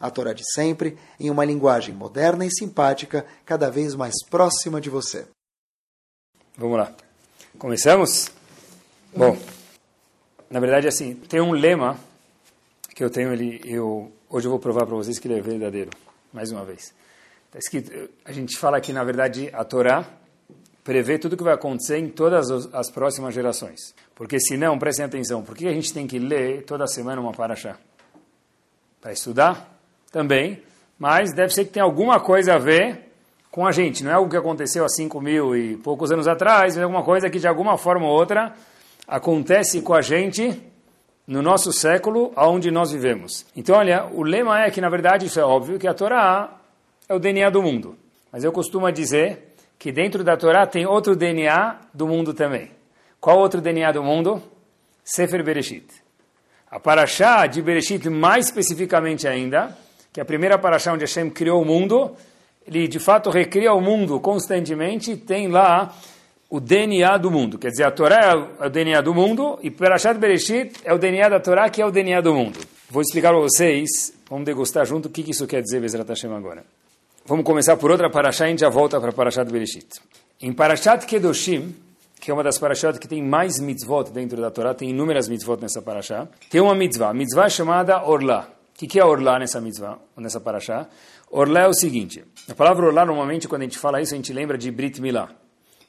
a Torá de sempre, em uma linguagem moderna e simpática, cada vez mais próxima de você. Vamos lá. Começamos? Bom, na verdade, assim, tem um lema que eu tenho ali, eu, hoje eu vou provar para vocês que ele é verdadeiro, mais uma vez. Está escrito, a gente fala que, na verdade, a Torá prevê tudo o que vai acontecer em todas as próximas gerações. Porque senão, prestem atenção, por que a gente tem que ler toda semana uma paraxá? Para estudar? Também, mas deve ser que tem alguma coisa a ver com a gente. Não é algo que aconteceu há 5 mil e poucos anos atrás, mas é alguma coisa que de alguma forma ou outra acontece com a gente no nosso século, aonde nós vivemos. Então, olha, o lema é que, na verdade, isso é óbvio, que a Torá é o DNA do mundo. Mas eu costumo dizer que dentro da Torá tem outro DNA do mundo também. Qual outro DNA do mundo? Sefer Bereshit. A Parashá de Bereshit, mais especificamente ainda, que é a primeira paraxá onde Hashem criou o mundo, ele de fato recria o mundo constantemente, tem lá o DNA do mundo. Quer dizer, a Torá é o DNA do mundo e Parashat Bereshit é o DNA da Torá que é o DNA do mundo. Vou explicar para vocês, vamos degustar junto o que isso quer dizer, Bezrat Hashem, agora. Vamos começar por outra paraxá e a gente já volta para Parashat Bereshit. Em Parashat Kedoshim, que é uma das parashat que tem mais mitzvot dentro da Torá, tem inúmeras mitzvot nessa paraxá, tem uma mitzvah, mitzvah chamada Orlah. O que, que é orlar nessa mitzvah, nessa paraxá? Orlar é o seguinte, a palavra orlar, normalmente, quando a gente fala isso, a gente lembra de Brit Milá.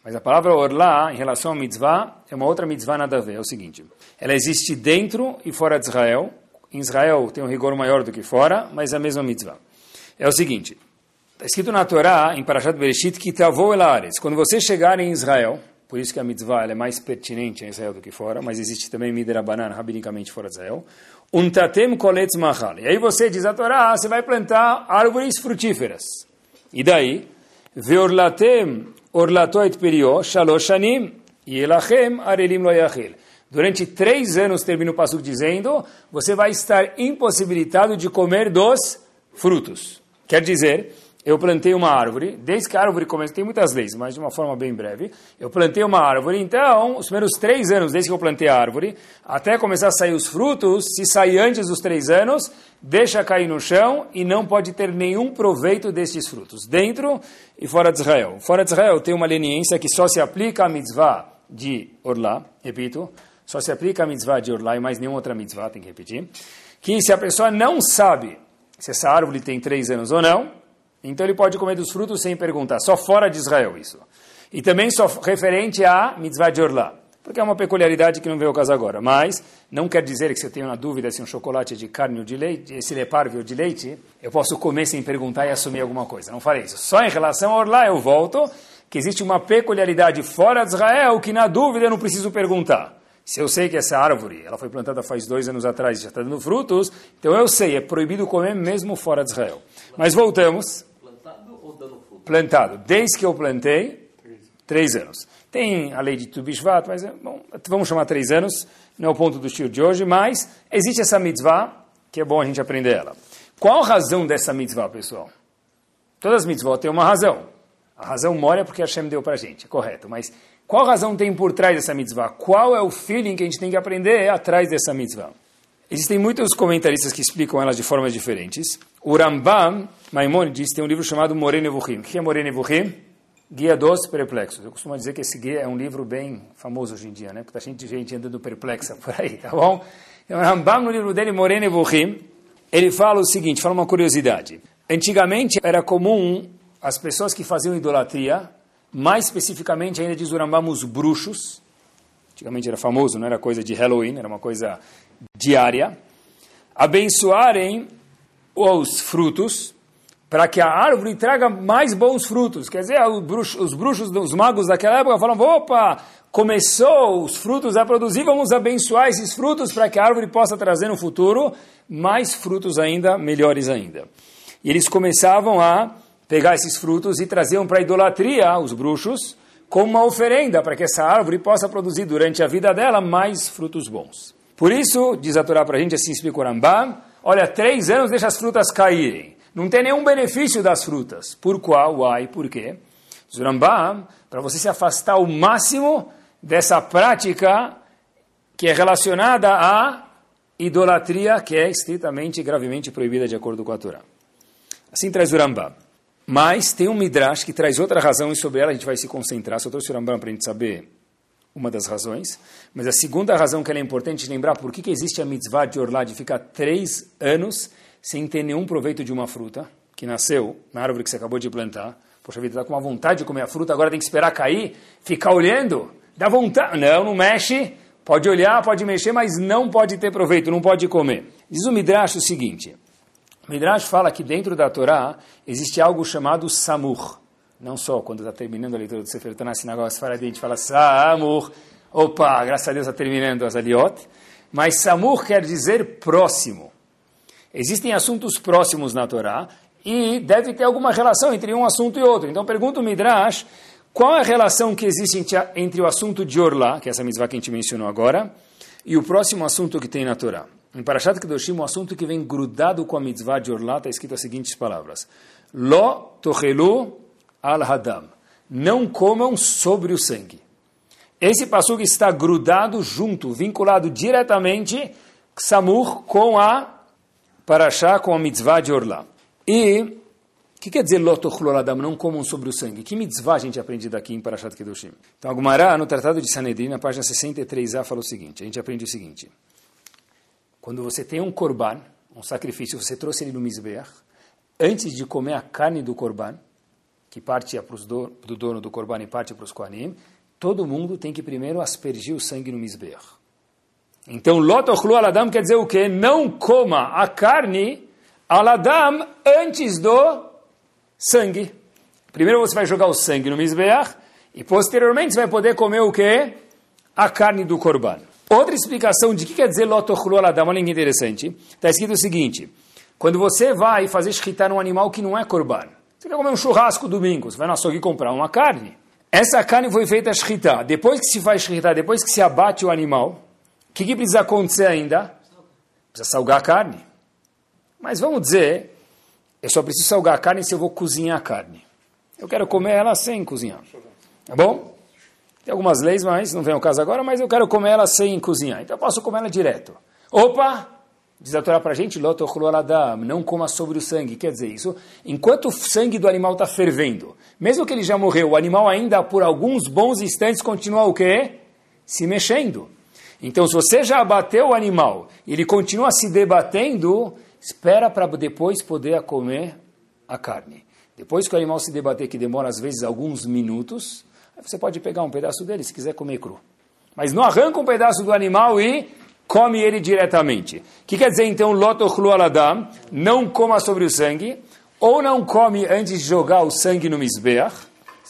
Mas a palavra orlar, em relação a mitzvah, é uma outra mitzvah nada a ver. É o seguinte, ela existe dentro e fora de Israel. Em Israel tem um rigor maior do que fora, mas é a mesma mitzvah. É o seguinte, está escrito na Torá, em Parashat Bereshit, que travou elares. Quando você chegar em Israel, por isso que a mitzvah é mais pertinente em Israel do que fora, mas existe também Miderabanan, rabinicamente fora de Israel. Untatem koletz machal. E aí você diz a Torá, você vai plantar árvores frutíferas. E daí? Veorlatem orlatoit perio shalosh shanim yelachem arelim lo yachil. Durante três anos, termina o passo dizendo, você vai estar impossibilitado de comer dos frutos. Quer dizer eu plantei uma árvore, desde que a árvore começou, tem muitas leis, mas de uma forma bem breve, eu plantei uma árvore, então, os primeiros três anos, desde que eu plantei a árvore, até começar a sair os frutos, se sair antes dos três anos, deixa cair no chão e não pode ter nenhum proveito destes frutos, dentro e fora de Israel. Fora de Israel tem uma leniência que só se aplica a mitzvah de Orlá, repito, só se aplica a mitzvah de Orlá e mais nenhuma outra mitzvah, tem que repetir, que se a pessoa não sabe se essa árvore tem três anos ou não, então ele pode comer dos frutos sem perguntar, só fora de Israel isso. E também só referente a mitzvah de Orlá, porque é uma peculiaridade que não veio ao caso agora. Mas não quer dizer que se eu tenho uma dúvida se um chocolate é de carne ou de leite, se ele é ou de leite, eu posso comer sem perguntar e assumir alguma coisa. Não farei isso. Só em relação a Orlá eu volto que existe uma peculiaridade fora de Israel que na dúvida eu não preciso perguntar. Se eu sei que essa árvore ela foi plantada faz dois anos atrás e já está dando frutos, então eu sei, é proibido comer mesmo fora de Israel. Mas voltamos plantado desde que eu plantei, três anos. Tem a lei de Tubishvat, mas bom, vamos chamar três anos, não é o ponto do estilo de hoje, mas existe essa mitzvah, que é bom a gente aprender ela. Qual a razão dessa mitzvah, pessoal? Todas as mitzvot têm uma razão. A razão mora porque Hashem deu para a gente, é correto. Mas qual razão tem por trás dessa mitzvah? Qual é o feeling que a gente tem que aprender atrás dessa mitzvah? Existem muitos comentaristas que explicam elas de formas diferentes. O Rambam, Maimonides, tem um livro chamado Moreh Nevuchim. O que é Moreh Nevuchim? Guia dos Perplexos. Eu costumo dizer que esse guia é um livro bem famoso hoje em dia, né? Porque cheio de gente andando perplexa por aí, tá bom? Então, Rambam, no livro dele, Moreh Nevuchim, ele fala o seguinte, fala uma curiosidade. Antigamente era comum as pessoas que faziam idolatria, mais especificamente ainda diz o Rambam, os bruxos, antigamente era famoso, não era coisa de Halloween, era uma coisa diária, abençoarem os frutos para que a árvore traga mais bons frutos. Quer dizer, os bruxos, os, magos daquela época falam, opa, começou os frutos a produzir, vamos abençoar esses frutos para que a árvore possa trazer no futuro mais frutos ainda, melhores ainda. E eles começavam a pegar esses frutos e traziam para a idolatria, os bruxos, como uma oferenda para que essa árvore possa produzir durante a vida dela mais frutos bons. Por isso, diz a Torá para a gente, assim explica o Rambam, olha, três anos deixa as frutas caírem. Não tem nenhum benefício das frutas. Por qual? Uai, por quê? Diz o Rambam, para você se afastar ao máximo dessa prática que é relacionada à idolatria, que é estritamente e gravemente proibida de acordo com a Torá. Assim traz o Rambam. Mas tem um Midrash que traz outra razão e sobre ela a gente vai se concentrar. Só trouxe o para a gente saber uma das razões. Mas a segunda razão que é importante lembrar por que, que existe a mitzvah de Orlá de ficar três anos sem ter nenhum proveito de uma fruta que nasceu na árvore que você acabou de plantar. Poxa vida, está com uma vontade de comer a fruta, agora tem que esperar cair, ficar olhando, dá vontade. Não, não mexe, pode olhar, pode mexer, mas não pode ter proveito, não pode comer. Diz o Midrash o seguinte, o Midrash fala que dentro da Torá existe algo chamado Samur. Não só quando está terminando a leitura do Sefer Tanah, sinagoga Sfaradi, a gente fala Samur. Opa, graças a Deus está terminando as Aliot. Mas Samur quer dizer próximo. Existem assuntos próximos na Torá e deve ter alguma relação entre um assunto e outro. Então pergunta o Midrash, qual a relação que existe entre o assunto de Orlá, que é essa mitzvah que a gente mencionou agora, e o próximo assunto que tem na Torá? Em Parashat Kedoshim, o assunto que vem grudado com a mitzvah de Orlá está escrito as seguintes palavras. Lo tochelu al hadam. Não comam sobre o sangue. Esse passuco está grudado junto, vinculado diretamente, samur, com a Parashá, com a mitzvah de Orlá. E o que quer dizer hadam? Não comam sobre o sangue. Que mitzvah a gente aprende daqui em Parashat Kedoshim? Então, Agumara, no Tratado de Sanedrin, na página 63a, fala o seguinte. A gente aprende o seguinte. Quando você tem um korban, um sacrifício, você trouxe ele no Mizbeach, antes de comer a carne do korban, que parte do, do dono do korban e parte para os koanim, todo mundo tem que primeiro aspergir o sangue no Mizbeach. Então, lotochlu aladam quer dizer o quê? Não coma a carne aladam antes do sangue. Primeiro você vai jogar o sangue no Mizbeach e posteriormente você vai poder comer o quê? A carne do korban. Outra explicação de que quer dizer lotochlu aladam, olha que interessante. Está escrito o seguinte, quando você vai fazer shritar um animal que não é korban, você quer comer um churrasco domingo, você vai no açougue comprar uma carne. Essa carne foi feita shritar. Depois que se faz shritar, depois que se abate o animal, que, que precisa acontecer ainda? Precisa salgar a carne. Mas vamos dizer, eu só preciso salgar a carne se eu vou cozinhar a carne. Eu quero comer ela sem cozinhar. Tá bom? Tem algumas leis, mas não vem ao caso agora, mas eu quero comer ela sem cozinhar. Então eu posso comer ela direto. Opa! Diz a Torá para a gente, não coma sobre o sangue. Quer dizer isso, enquanto o sangue do animal está fervendo, mesmo que ele já morreu, o animal ainda por alguns bons instantes continua o quê? Se mexendo. Então se você já abateu o animal e ele continua se debatendo, espera para depois poder comer a carne. Depois que o animal se debater, que demora às vezes alguns minutos, você pode pegar um pedaço dele se quiser comer cru. Mas não arranca um pedaço do animal e come ele diretamente. O que quer dizer então lotochlu aladam? Não coma sobre o sangue, ou não come antes de jogar o sangue no misbeach,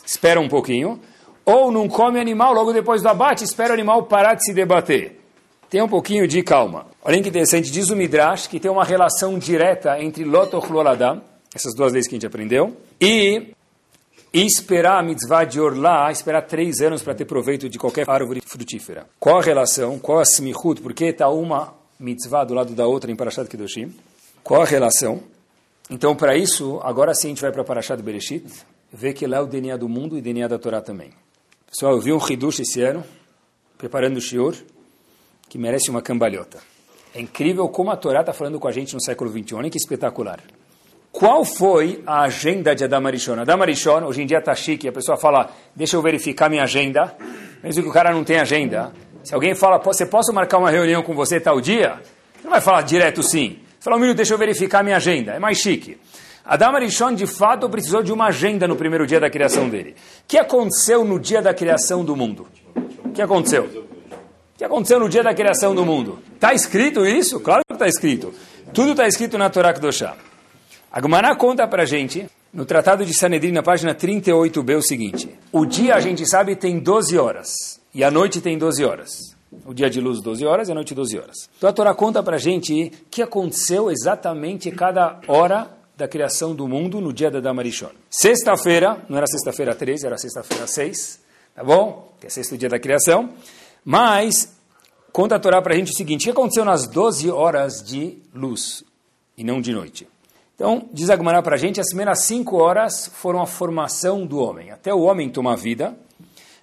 espera um pouquinho, ou não come animal logo depois do abate, espera o animal parar de se debater. Tem um pouquinho de calma. Olha que interessante, diz o Midrash que tem uma relação direta entre lotochlu aladam, essas duas leis que a gente aprendeu, e esperar a mitzvah de Orlá, esperar três anos para ter proveito de qualquer árvore frutífera. Qual a relação? Qual a smichut? Por que está uma mitzvah do lado da outra em Parashat Kedoshim? Qual a relação? Então, para isso, agora sim a gente vai para Parashat Bereshit, ver que lá é o DNA do mundo e o DNA da Torá também. Pessoal, eu vi um Hidush esse ano, preparando o Shiur, que merece uma cambalhota. É incrível como a Torá está falando com a gente no século XXI, olha que espetacular. Qual foi a agenda de Adam Arishon? Adam Arishon, hoje em dia está chique, a pessoa fala, deixa eu verificar minha agenda, mesmo que o cara não tenha agenda. Se alguém fala, você posso marcar uma reunião com você tal dia? Não vai falar direto sim. Fala, um minuto, deixa eu verificar minha agenda. É mais chique. Adam Arishon, de fato, precisou de uma agenda no primeiro dia da criação dele. O que aconteceu no dia da criação do mundo? O que aconteceu? O que aconteceu no dia da criação do mundo? Está escrito isso? Claro que está escrito. Tudo está escrito na Torá Kedoshá. A Gemara conta para gente, no Tratado de Sanedrin, na página 38b, o seguinte. O dia, a gente sabe, tem 12 horas. E a noite tem 12 horas. O dia de luz 12 horas e a noite 12 horas. Então a Torá conta para gente o que aconteceu exatamente cada hora da criação do mundo no dia da Damarishon. Sexta-feira, não era sexta-feira 13, era sexta-feira 6, tá bom? Que é sexto dia da criação. Mas, conta a Torá para a gente o seguinte, o que aconteceu nas 12 horas de luz e não de noite? Então, diz Agmará para a gente, as primeiras 5 horas foram a formação do homem. Até o homem tomar vida,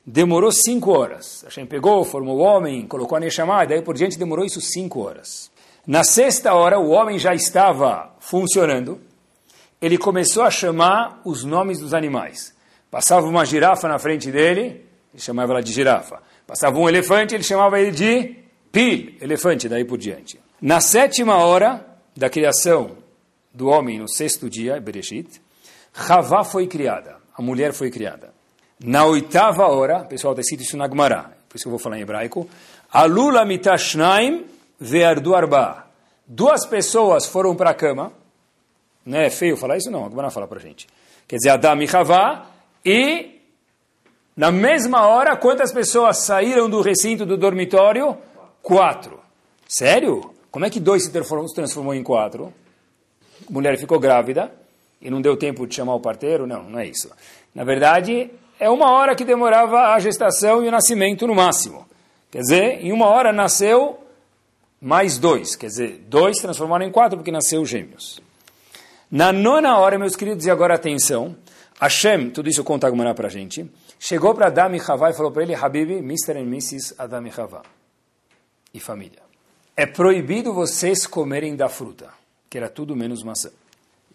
demorou 5 horas. Hashem pegou, formou o homem, colocou a Neshama, e daí por diante demorou isso 5 horas. Na sexta hora, o homem já estava funcionando, ele começou a chamar os nomes dos animais. Passava uma girafa na frente dele, ele chamava ela de girafa. Passava um elefante, ele chamava ele de pil, elefante, daí por diante. Na sétima hora da criação do homem, no sexto dia, Bereshit, Havá foi criada, a mulher foi criada. Na oitava hora, pessoal, está escrito isso na Gemara, por isso eu vou falar em hebraico, Alula mitashnaim ve'ardu arba. Duas pessoas foram para a cama, não é feio falar isso? Não, a Gemara fala para gente. Quer dizer, Adam e Havá, e na mesma hora, quantas pessoas saíram do recinto do dormitório? Quatro. Sério? Como é que dois se transformou em quatro? A mulher ficou grávida e não deu tempo de chamar o parteiro? Não, não é isso. Na verdade, é uma hora que demorava a gestação e o nascimento no máximo. Quer dizer, em uma hora nasceu mais dois. Quer dizer, dois transformaram em quatro porque nasceu gêmeos. Na nona hora, meus queridos, e agora atenção, Hashem, tudo isso conta Agmará para a gente, chegou para Adam e Havá e falou para ele, Habibi, Mr. and Mrs. Adam e Havá, e família, é proibido vocês comerem da fruta, que era tudo menos maçã.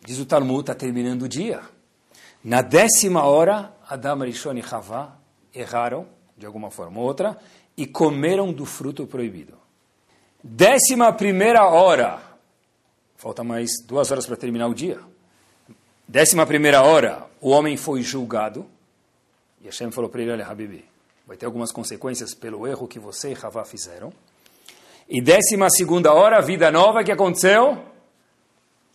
Diz o Talmud, está terminando o dia. Na décima hora, Adam, Rishon e Havá erraram, de alguma forma ou outra, e comeram do fruto proibido. Décima primeira hora, Falta mais duas horas para terminar o dia. Décima primeira hora, o homem foi julgado. E Hashem falou para ele, olha, Habibi, vai ter algumas consequências pelo erro que você e Havá fizeram. E décima segunda hora, vida nova, que aconteceu?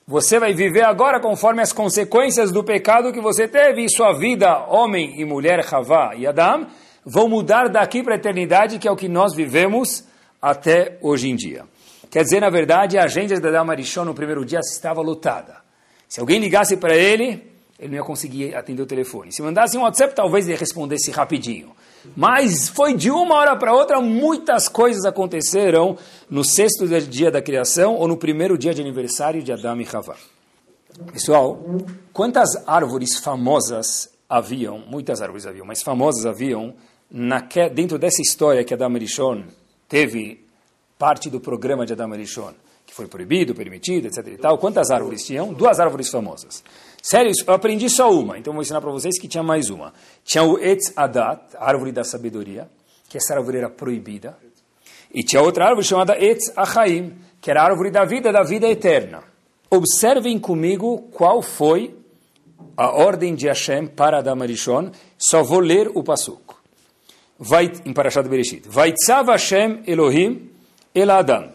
Você vai viver agora conforme as consequências do pecado que você teve. E sua vida, homem e mulher, Havá e Adam, vão mudar daqui para a eternidade, que é o que nós vivemos até hoje em dia. Quer dizer, na verdade, a agenda da Damarishon no primeiro dia estava lotada. Se alguém ligasse para ele, ele não ia conseguir atender o telefone. Se mandasse um WhatsApp, talvez ele respondesse rapidinho. Mas foi de uma hora para outra, muitas coisas aconteceram no sexto dia da criação ou no primeiro dia de aniversário de Adam e Havá. Pessoal, quantas árvores famosas haviam, muitas árvores haviam, mas famosas haviam, na, dentro dessa história que e Rishon teve parte do programa de Adam Arishon, que foi proibido, permitido, etc. E tal. Quantas árvores tinham? Duas árvores famosas. Sério, eu aprendi só uma, então vou ensinar para vocês que tinha mais uma. Tinha o Etz Adat, a árvore da sabedoria, que essa árvore era proibida. E tinha outra árvore chamada Etz Achaim, que era a árvore da vida, da vida eterna. Observem comigo qual foi a ordem de Hashem para Adam Arishon. Só vou ler o pasuk. Vai, em Parashat Bereshit. Vaitzav Hashem Elohim El Adam.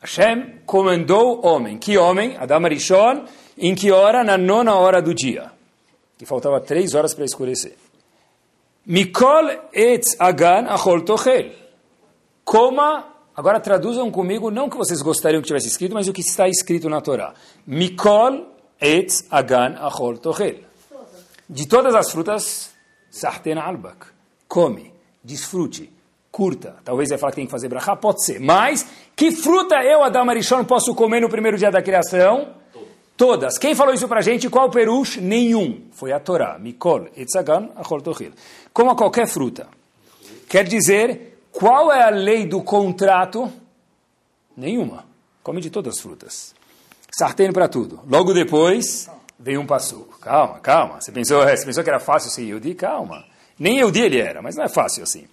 Hashem comandou homem. Que homem? Adam Arishon. Em que hora? Na nona hora do dia. Que faltava três horas para escurecer. Mikol etz agan achol tochel. Coma, agora traduzam comigo, não que vocês gostariam que tivesse escrito, mas o que está escrito na Torá. Mikol etz agan achol tochel. De todas as frutas, sarten albak. Come, desfrute curta. Talvez vai falar que tem que fazer brachá, pode ser. Mas, que fruta eu, Adam Arishon, posso comer no primeiro dia da criação? Todas. Quem falou isso para a gente? Qual perush? Nenhum. Foi a Torá. Mikol, etzagan, achol tochil. Como a qualquer fruta. Quer dizer, qual é a lei do contrato? Nenhuma. Come de todas as frutas. Sartén para tudo. Logo depois, veio um passuco. Calma, calma. Você pensou, você pensou que era fácil ser Yehudi? Calma. Nem Yehudi ele era, mas não é fácil assim.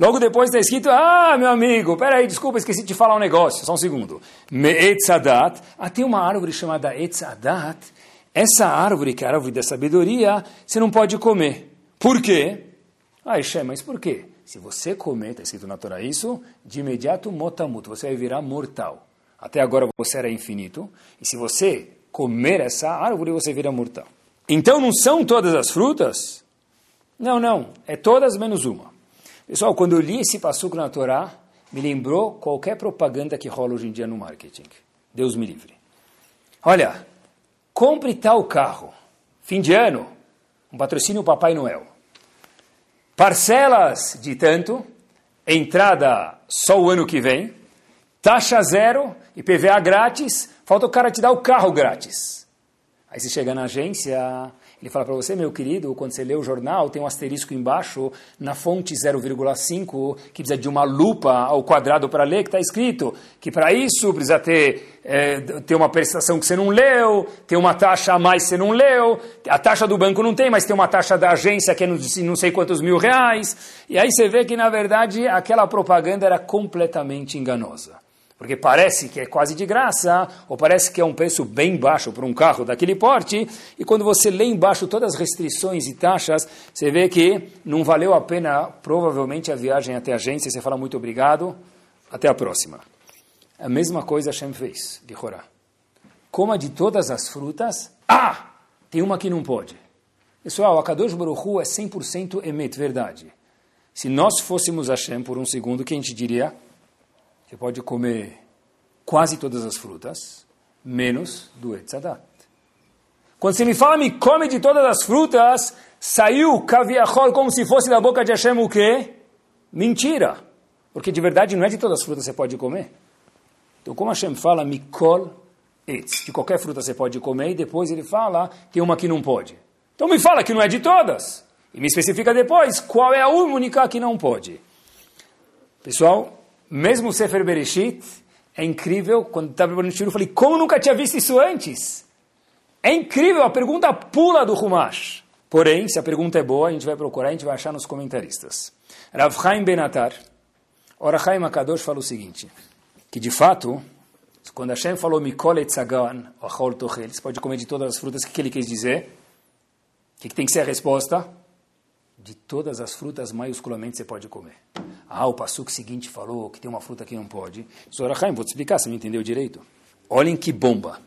Logo depois está escrito, ah, meu amigo, peraí, desculpa, esqueci de te falar um negócio, só um segundo. Me'etzadat, ah, tem uma árvore chamada Etzadat, essa árvore, que é a árvore da sabedoria, você não pode comer. Por quê? Ah, Ishem, mas por quê? Se você comer, está escrito na Torá isso, de imediato motamut, você vai virar mortal. Até agora você era infinito, e se você comer essa árvore, você vira mortal. Então não são todas as frutas? Não, não, é todas menos uma. Pessoal, quando eu li esse passuco na Torá, me lembrou qualquer propaganda que rola hoje em dia no marketing. Deus me livre. Olha, compre tal carro. Fim de ano, um patrocínio Papai Noel. Parcelas de tanto, entrada só o ano que vem, taxa zero, IPVA grátis, falta o cara te dar o carro grátis. Aí você chega na agência, ele fala para você, meu querido, quando você lê o jornal, tem um asterisco embaixo, na fonte 0,5, que precisa de uma lupa ao quadrado para ler, que está escrito que para isso precisa ter, é, ter uma prestação que você não leu, ter uma taxa a mais que você não leu, a taxa do banco não tem, mas tem uma taxa da agência que é não sei quantos mil reais. E aí você vê que, na verdade, aquela propaganda era completamente enganosa porque parece que é quase de graça, ou parece que é um preço bem baixo para um carro daquele porte, e quando você lê embaixo todas as restrições e taxas, você vê que não valeu a pena, provavelmente, a viagem até a agência, você fala muito obrigado, até a próxima. A mesma coisa Hashem fez, de Horá. Coma de todas as frutas, ah, tem uma que não pode. Pessoal, a Kadosh Baruch Hu é 100% emet, verdade. Se nós fôssemos Hashem por um segundo, que a gente diria? Você pode comer quase todas as frutas, menos do etzadat. Quando você me fala, me come de todas as frutas, saiu caviarol como se fosse da boca de Hashem o quê? Mentira. Porque de verdade não é de todas as frutas que você pode comer. Então, como Hashem fala, mikol etz, de qualquer fruta você pode comer, e depois ele fala, tem uma que não pode. Então me fala que não é de todas. E me especifica depois qual é a única que não pode. Pessoal, mesmo o Sefer Bereshit, é incrível, quando estava preparando o eu falei, como nunca tinha visto isso antes? É incrível, a pergunta pula do Humash. Porém, se a pergunta é boa, a gente vai procurar, a gente vai achar nos comentaristas. Rav Chaim Benatar, Ora Chaim Akadosh fala o seguinte, que de fato, quando Hashem falou Mikol etzagan, você pode comer de todas as frutas, o que ele quis dizer? O que, que tem que ser a resposta? De todas as frutas, maiusculamente, você pode comer. Ah, o passuco seguinte falou que tem uma fruta que não pode. Zorachaim, vou te explicar, você não entendeu direito. Olhem que bomba.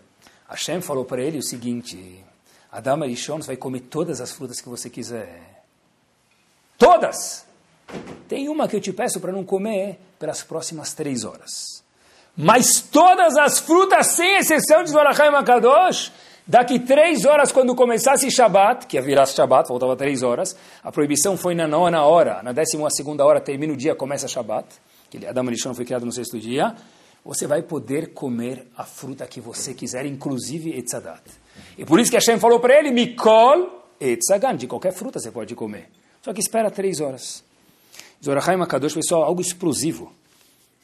Hashem falou para ele o seguinte, Adam Arishon vai comer todas as frutas que você quiser. Todas! Tem uma que eu te peço para não comer pelas próximas três horas. Mas todas as frutas, sem exceção de Zorachaim Akadosh, Daqui três horas, quando começasse Shabat, que virar Shabat, faltava três horas, a proibição foi na nona hora, na décima segunda hora termina o dia, começa Shabat, que Adam Rishon foi criado no sexto dia, você vai poder comer a fruta que você quiser, inclusive Etzadat. E por isso que Hashem falou para ele, Mikol Etzagan, de qualquer fruta você pode comer. Só que espera três horas. Zorachaim Akadosh, pessoal, algo explosivo.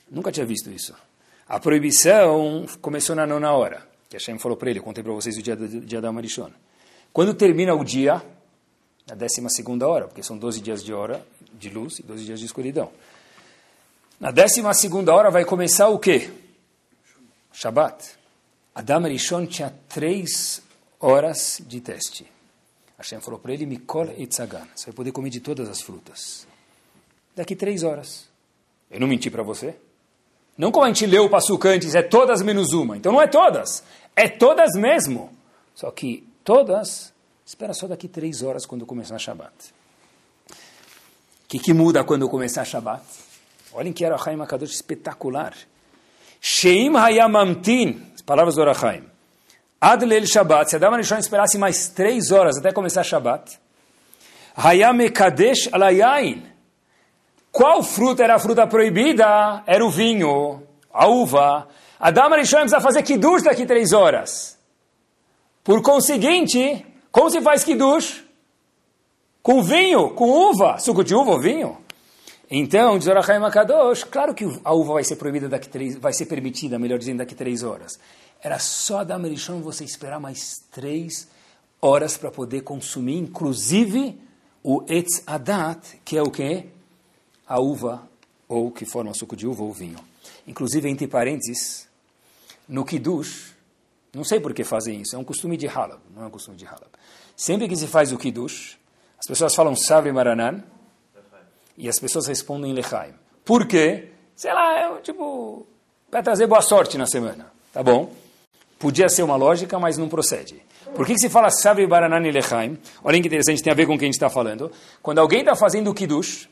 Nunca tinha visto isso. A proibição começou na nona hora que Hashem falou para ele, eu contei para vocês o dia, dia da Marishon. Quando termina o dia, na 12 segunda hora, porque são 12 dias de hora de luz e 12 dias de escuridão. Na 12 segunda hora vai começar o quê? Shabbat. Adam Rishon tinha três horas de teste. Hashem falou para ele, Mikol Itzagan, você vai poder comer de todas as frutas. Daqui três horas. Eu não menti para você? Não como a gente leu o Passuca antes, é todas menos uma. Então não é todas. É todas mesmo. Só que todas, espera só daqui três horas quando começar a Shabbat. O que, que muda quando começar a Shabbat? Olhem que era o Haim Akadosh espetacular. Sheim Hayamamtin, as palavras do Arachaim. Adlel Shabbat, se Adam Arishon esperasse mais três horas até começar Shabbat, Hayam Ekadesh Alayain. Qual fruta era a fruta proibida? Era o vinho, a uva. Adam Arishon precisa fazer kiddush daqui três horas. Por conseguinte, como se faz kiddush? Com vinho, com uva, suco de uva ou vinho. Então, diz Orachaim Akadosh, claro que a uva vai ser proibida daqui três, vai ser permitida, melhor dizendo, daqui três horas. Era só Adam Arishon você esperar mais três horas para poder consumir, inclusive o Etz Adat, que é o quê? A uva, ou que forma suco de uva ou vinho. Inclusive, entre parênteses, no Kiddush, não sei por que fazem isso, é um costume de Halab, não é um costume de Halab. Sempre que se faz o Kiddush, as pessoas falam Savre Maranan e as pessoas respondem Lechaim. Por quê? Sei lá, é tipo, para trazer boa sorte na semana, tá bom? Podia ser uma lógica, mas não procede. Por que, que se fala Savre Baranan e Lechaim? Olha que interessante, tem a ver com o que a gente está falando. Quando alguém está fazendo o Kiddush,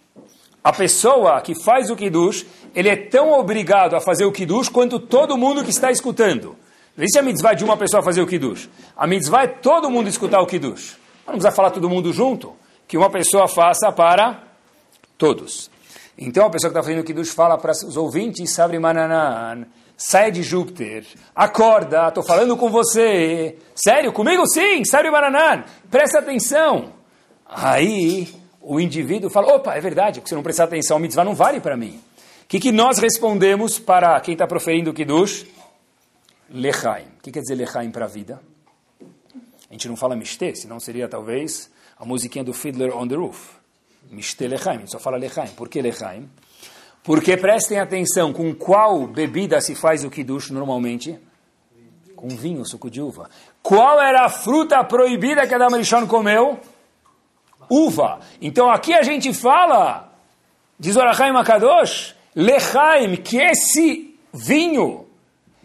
a pessoa que faz o Kiddush, ele é tão obrigado a fazer o Kiddush quanto todo mundo que está escutando. Existe a mitzvah de uma pessoa fazer o kiddush. A mitzvah é todo mundo escutar o kiddush. Não precisa falar todo mundo junto. Que uma pessoa faça para todos. Então a pessoa que está fazendo o kiddush fala para os ouvintes, Sabri Mananan, sai de Júpiter, acorda, estou falando com você. Sério, comigo sim, Sabri Mananan, presta atenção. Aí o indivíduo fala, opa, é verdade, se não prestar atenção, a mitzvah não vale para mim. O que, que nós respondemos para quem está proferindo o kiddush? Lechaim. O que quer dizer Lechaim para a vida? A gente não fala Mishte, senão seria talvez a musiquinha do Fiddler on the Roof. Mishte Lechaim, a gente só fala Lechaim. Por que Lechaim? Porque prestem atenção com qual bebida se faz o Kiddush normalmente? Com vinho, suco de uva. Qual era a fruta proibida que Adam Rishon comeu? Uva. Então aqui a gente fala, diz Orachaim Akadosh, Lechaim, que esse vinho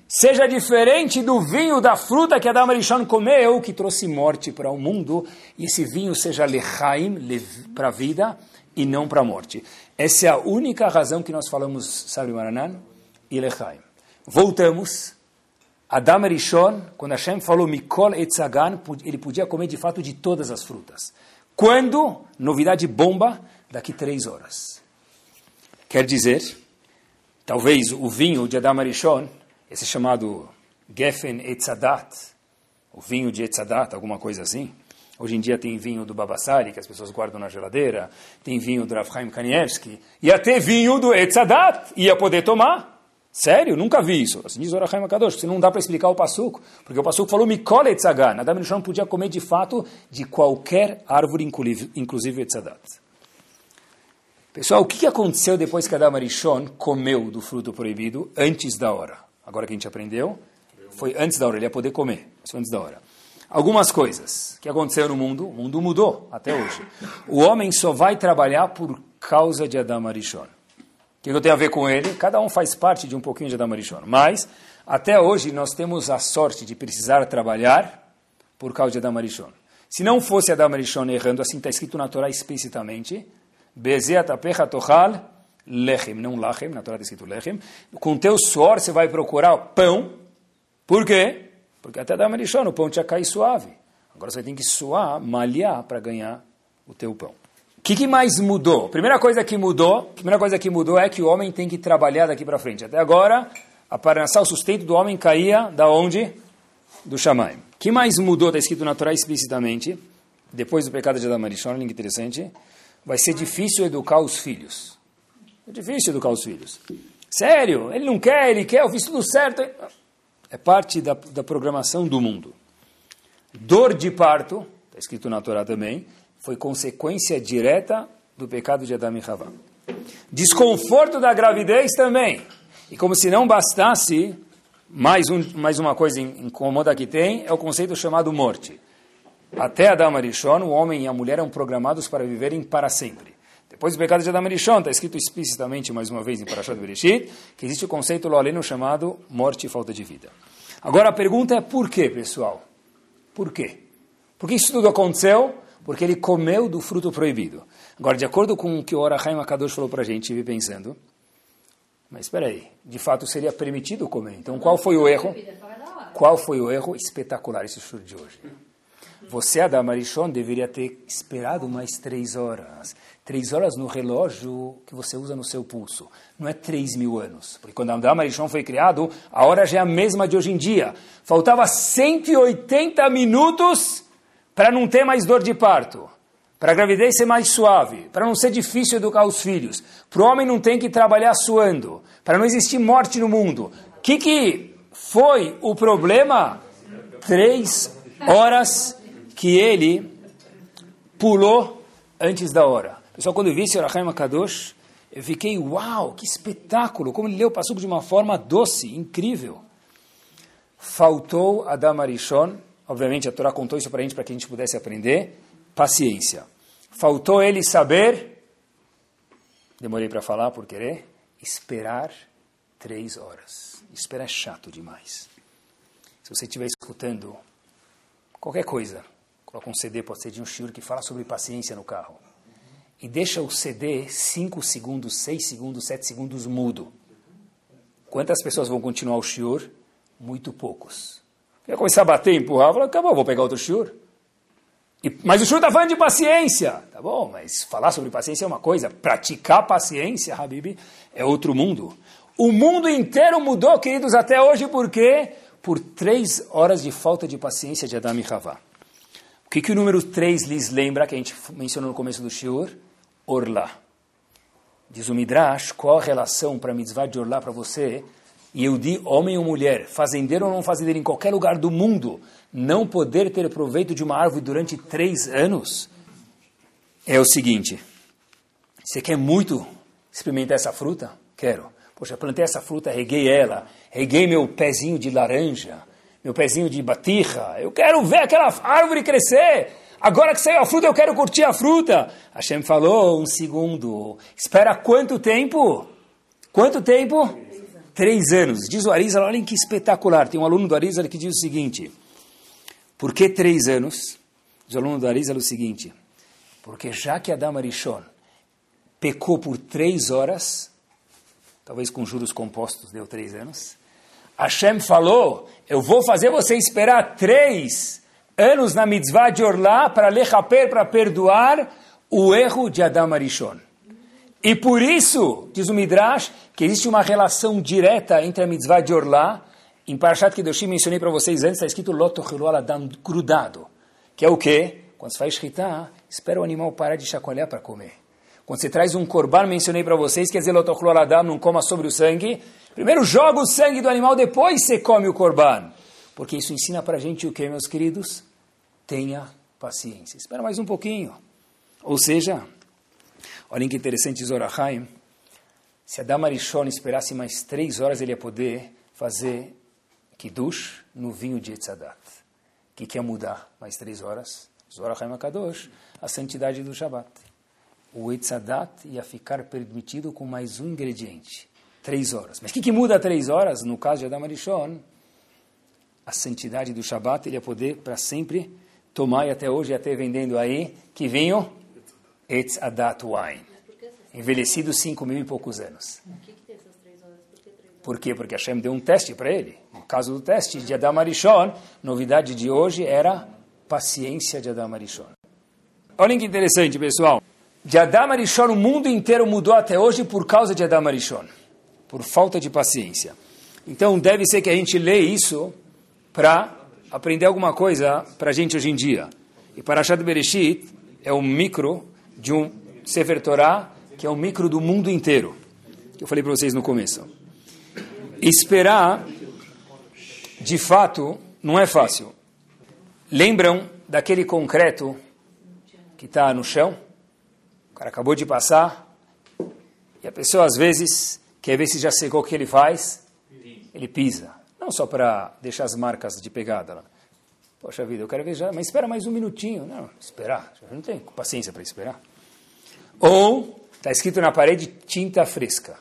seja diferente do vinho da fruta que Adam Arishon comeu, que trouxe morte para o mundo, e esse vinho seja lechaim, para a vida, e não para a morte. Essa é a única razão que nós falamos Sabe Maranan e lechaim. Voltamos. Adam Arishon, quando Hashem falou Mikol Etzagan, ele podia comer de fato de todas as frutas. Quando? Novidade bomba, daqui três horas. Quer dizer, talvez o vinho de Adam Arishon esse chamado Geffen Etzadat, o vinho de Etzadat, alguma coisa assim. Hoje em dia tem vinho do Babassari, que as pessoas guardam na geladeira, tem vinho do Rav Kanievski, e até vinho do Etzadat, ia poder tomar. Sério? Nunca vi isso. Assim diz o Orachaim Akadosh, você não dá para explicar o Passuco, porque o Passuco falou Mikol Etzagan, Adam não podia comer de fato de qualquer árvore, inclusive Etzadat. Pessoal, o que aconteceu depois que Adam Arishon comeu do fruto proibido antes da hora? agora que a gente aprendeu, foi antes da hora, ele ia poder comer, foi antes da hora. Algumas coisas que aconteceram no mundo, o mundo mudou até hoje. O homem só vai trabalhar por causa de Adam Arishon. Que eu tenho a ver com ele? Cada um faz parte de um pouquinho de Adam Arishon. Mas, até hoje, nós temos a sorte de precisar trabalhar por causa de Adam Arishon. Se não fosse Adam Arishon errando, assim está escrito na Torá explicitamente, Bezeat apecha lechem, não lachem, na Torá está escrito lechem. Com teu suor você vai procurar pão. Por quê? Porque até da Marishon o pão tinha caído suave. Agora você tem que suar, malhar para ganhar o teu pão. O que, que, mais mudou? Primeira coisa que mudou, primeira coisa que mudou é que o homem tem que trabalhar daqui para frente. Até agora, a parnassá, o sustento do homem caía da onde? Do Shamaim. O que mais mudou? Está escrito na Torá explicitamente, depois do pecado de Adam Arishon, olha que interessante, vai ser difícil educar os filhos. É difícil educar os filhos. Sério, ele não quer, ele quer, eu fiz tudo certo. É parte da, da programação do mundo. Dor de parto, está escrito na Torá também, foi consequência direta do pecado de Adão e Havá. Desconforto da gravidez também. E como se não bastasse, mais, um, mais uma coisa incômoda que tem é o conceito chamado morte. Até Adão Arishon, o homem e a mulher eram programados para viverem para sempre. Depois do pecado de Adam Rishon, está escrito explicitamente, mais uma vez, em Parashat Bereshit, que existe o conceito loleno chamado morte e falta de vida. Agora a pergunta é por quê, pessoal? Por quê? Por que isso tudo aconteceu? Porque ele comeu do fruto proibido. Agora, de acordo com o que o Orahaim Akadosh falou para a gente, vi pensando, mas espera aí, de fato seria permitido comer. Então qual foi o erro? Qual foi o erro espetacular esse estudo de hoje? Você, Adam Arishon, deveria ter esperado mais três horas. Três horas no relógio que você usa no seu pulso. Não é três mil anos. Porque quando Adam Arishon foi criado, a hora já é a mesma de hoje em dia. Faltava 180 minutos para não ter mais dor de parto. Para a gravidez ser mais suave. Para não ser difícil educar os filhos. Para o homem não ter que trabalhar suando. Para não existir morte no mundo. O que, que foi o problema? Três horas que ele pulou antes da hora. Pessoal, quando eu vi esse Orachaim Kadosh, eu fiquei, uau, que espetáculo, como ele leu o Passuco de uma forma doce, incrível. Faltou Adam Arishon, obviamente a Torá contou isso para a gente, para que a gente pudesse aprender, paciência. Faltou ele saber, demorei para falar por querer, esperar três horas. Esperar é chato demais. Se você estiver escutando qualquer coisa, coloca um CD, pode ser de um shiur que fala sobre paciência no carro e deixa o CD 5 segundos, 6 segundos, 7 segundos mudo. Quantas pessoas vão continuar o shiur? Muito poucos. Vai começar a bater, empurrar, fala, acabou, vou pegar outro shur. E, mas o shur está falando de paciência. Tá bom, mas falar sobre paciência é uma coisa, praticar paciência, Habib, é outro mundo. O mundo inteiro mudou, queridos, até hoje, por quê? Por três horas de falta de paciência de Adam e Havá. O que, que o número 3 lhes lembra, que a gente mencionou no começo do shiur? Orlá. Diz o Midrash, qual a relação para mitzvah de Orlá para você? E eu di homem ou mulher, fazendeiro ou não fazendeiro, em qualquer lugar do mundo, não poder ter proveito de uma árvore durante três anos, é o seguinte: você quer muito experimentar essa fruta? Quero. Poxa, plantei essa fruta, reguei ela, reguei meu pezinho de laranja, meu pezinho de batirra. Eu quero ver aquela árvore crescer. Agora que saiu a fruta, eu quero curtir a fruta. Hashem falou, um segundo. Espera quanto tempo? Quanto tempo? Três anos. Diz o Arizal, olhem que espetacular. Tem um aluno do Arizal que diz o seguinte. Por que três anos? Diz o aluno do Arizal o seguinte. Porque já que Adam Arishon pecou por três horas, talvez com juros compostos deu três anos, Hashem falou, eu vou fazer você esperar três anos na mitzvah de Orlá para lechaper, para perdoar o erro de Adam Arishon. E por isso, diz o Midrash, que existe uma relação direta entre a mitzvah de Orlá, em Parashat Kedoshim mencionei para vocês antes, está escrito Loto Adam grudado, que é o quê? Quando você faz shritá, espera o animal parar de chacoalhar para comer. Quando você traz um korban, mencionei para vocês, quer dizer Loto Adam, não coma sobre o sangue, primeiro joga o sangue do animal, depois você come o korban. Porque isso ensina para a gente o que, meus queridos? Tenha paciência. Espera mais um pouquinho. Ou seja, olhem que interessante Zorahaim. Se Adam Arishon esperasse mais três horas, ele ia poder fazer Kiddush no vinho de Etzadat. O que, que ia mudar mais três horas? Zorahaim Akadosh, a santidade do Shabbat. O Etzadat ia ficar permitido com mais um ingrediente. Três horas. Mas o que, que muda três horas? No caso de Adam Arishon, a santidade do Shabat, ele ia poder para sempre tomar, e até hoje até vendendo aí, que vinho? Etz Adat Wine. Envelhecido cinco mil e poucos anos. Por quê? Porque Hashem deu um teste para ele. No caso do teste de Adam Arishon, novidade de hoje era paciência de Adam Arishon. Olhem que interessante, pessoal. De Adam Arishon, o mundo inteiro mudou até hoje por causa de Adam Arishon. Por falta de paciência. Então, deve ser que a gente lê isso para aprender alguma coisa para a gente hoje em dia. E Parashat Bereshit é o micro de um Sefer que é o micro do mundo inteiro, que eu falei para vocês no começo. Esperar, de fato, não é fácil. Lembram daquele concreto que está no chão? O cara acabou de passar, e a pessoa às vezes quer ver se já secou o que ele faz, ele pisa. Não só para deixar as marcas de pegada. Poxa vida, eu quero ver já, mas espera mais um minutinho. Não, esperar. Não tenho paciência para esperar. Ou está escrito na parede tinta fresca.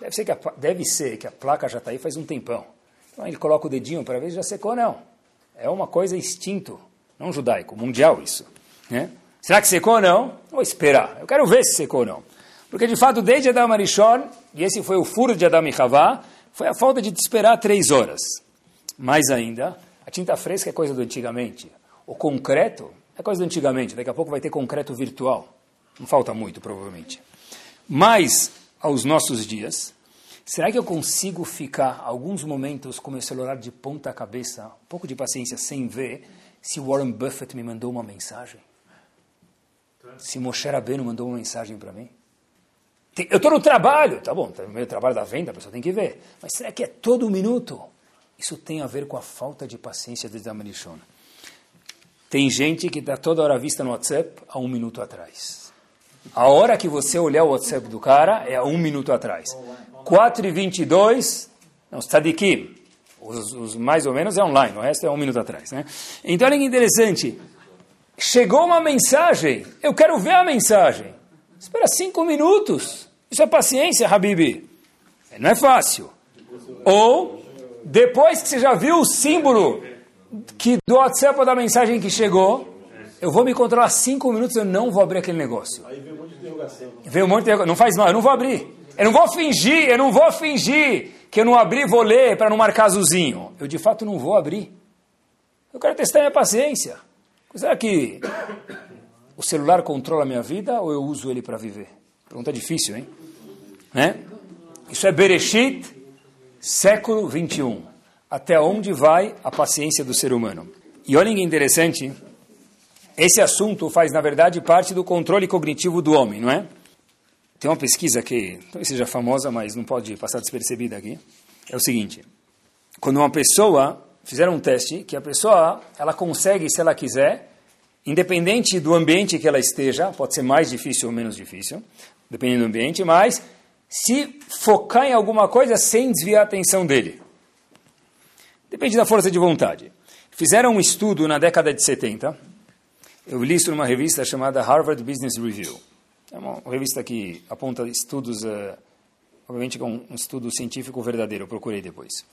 Deve ser, que a, deve ser que a placa já está aí faz um tempão. Então ele coloca o dedinho para ver se já secou, não. É uma coisa instinto, não judaico, mundial isso. Né? Será que secou ou não? Vou esperar. Eu quero ver se secou ou não. Porque de fato, desde Adam Arishon, e esse foi o furo de Adam e Havá, foi a falta de esperar três horas. Mais ainda, a tinta fresca é coisa do antigamente. O concreto é coisa do antigamente. Daqui a pouco vai ter concreto virtual. Não falta muito, provavelmente. Mas, aos nossos dias, será que eu consigo ficar alguns momentos com meu celular de ponta cabeça, um pouco de paciência, sem ver se Warren Buffett me mandou uma mensagem? Se Moshe Rabbeinu mandou uma mensagem para mim? Eu estou no trabalho, tá bom, tá no meio do trabalho da venda, a pessoa tem que ver. Mas será que é todo minuto? Isso tem a ver com a falta de paciência de Damarishon. Tem gente que está toda hora vista no WhatsApp há um minuto atrás. A hora que você olhar o WhatsApp do cara é um minuto atrás. 4 e 22, não, Stadikim, os, os mais ou menos é online, o resto é um minuto atrás. Né? Então olha que interessante. Chegou uma mensagem, eu quero ver a mensagem. Espera cinco minutos. Isso é paciência, Habibi. Não é fácil. Ou, depois que você já viu o símbolo que do WhatsApp ou da mensagem que chegou, eu vou me controlar cinco minutos, eu não vou abrir aquele negócio. Vem um monte de. Não faz mal, eu não vou abrir. Eu não vou fingir, eu não vou fingir que eu não abri vou ler para não marcar azulzinho. Eu de fato não vou abrir. Eu quero testar minha paciência. Será que o celular controla a minha vida ou eu uso ele para viver? Pergunta difícil, hein? Né? Isso é Bereshit, século 21. Até onde vai a paciência do ser humano? E olhem que interessante, esse assunto faz, na verdade, parte do controle cognitivo do homem, não é? Tem uma pesquisa que talvez seja famosa, mas não pode passar despercebida aqui. É o seguinte: quando uma pessoa fizeram um teste que a pessoa ela consegue, se ela quiser, independente do ambiente que ela esteja, pode ser mais difícil ou menos difícil, dependendo do ambiente, mas se focar em alguma coisa sem desviar a atenção dele. Depende da força de vontade. Fizeram um estudo na década de 70. Eu li isso numa revista chamada Harvard Business Review. É uma revista que aponta estudos, uh, obviamente com um estudo científico verdadeiro, eu procurei depois.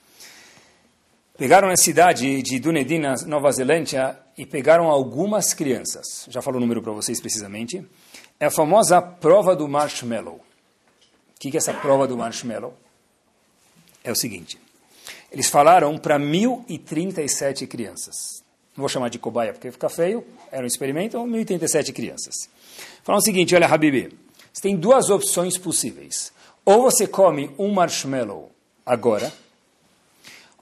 Pegaram na cidade de Dunedin, na Nova Zelândia, e pegaram algumas crianças. Já falo o número para vocês precisamente. É a famosa prova do marshmallow. O que é essa prova do marshmallow? É o seguinte. Eles falaram para 1.037 crianças. Não vou chamar de cobaia porque fica feio. Era um experimento, 1.037 crianças. Falaram o seguinte, olha, Habibi, você tem duas opções possíveis. Ou você come um marshmallow agora,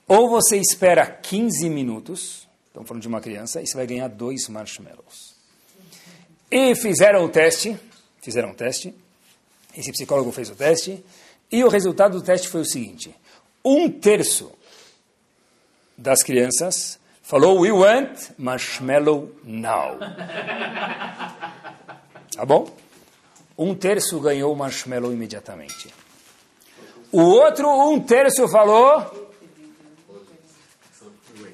ou você espera 15 minutos, estamos falando de uma criança, e você vai ganhar dois marshmallows. E fizeram o teste, fizeram o teste, esse psicólogo fez o teste, e o resultado do teste foi o seguinte, um terço das crianças falou, we want marshmallow now. Tá bom? Um terço ganhou marshmallow imediatamente. O outro, um terço falou.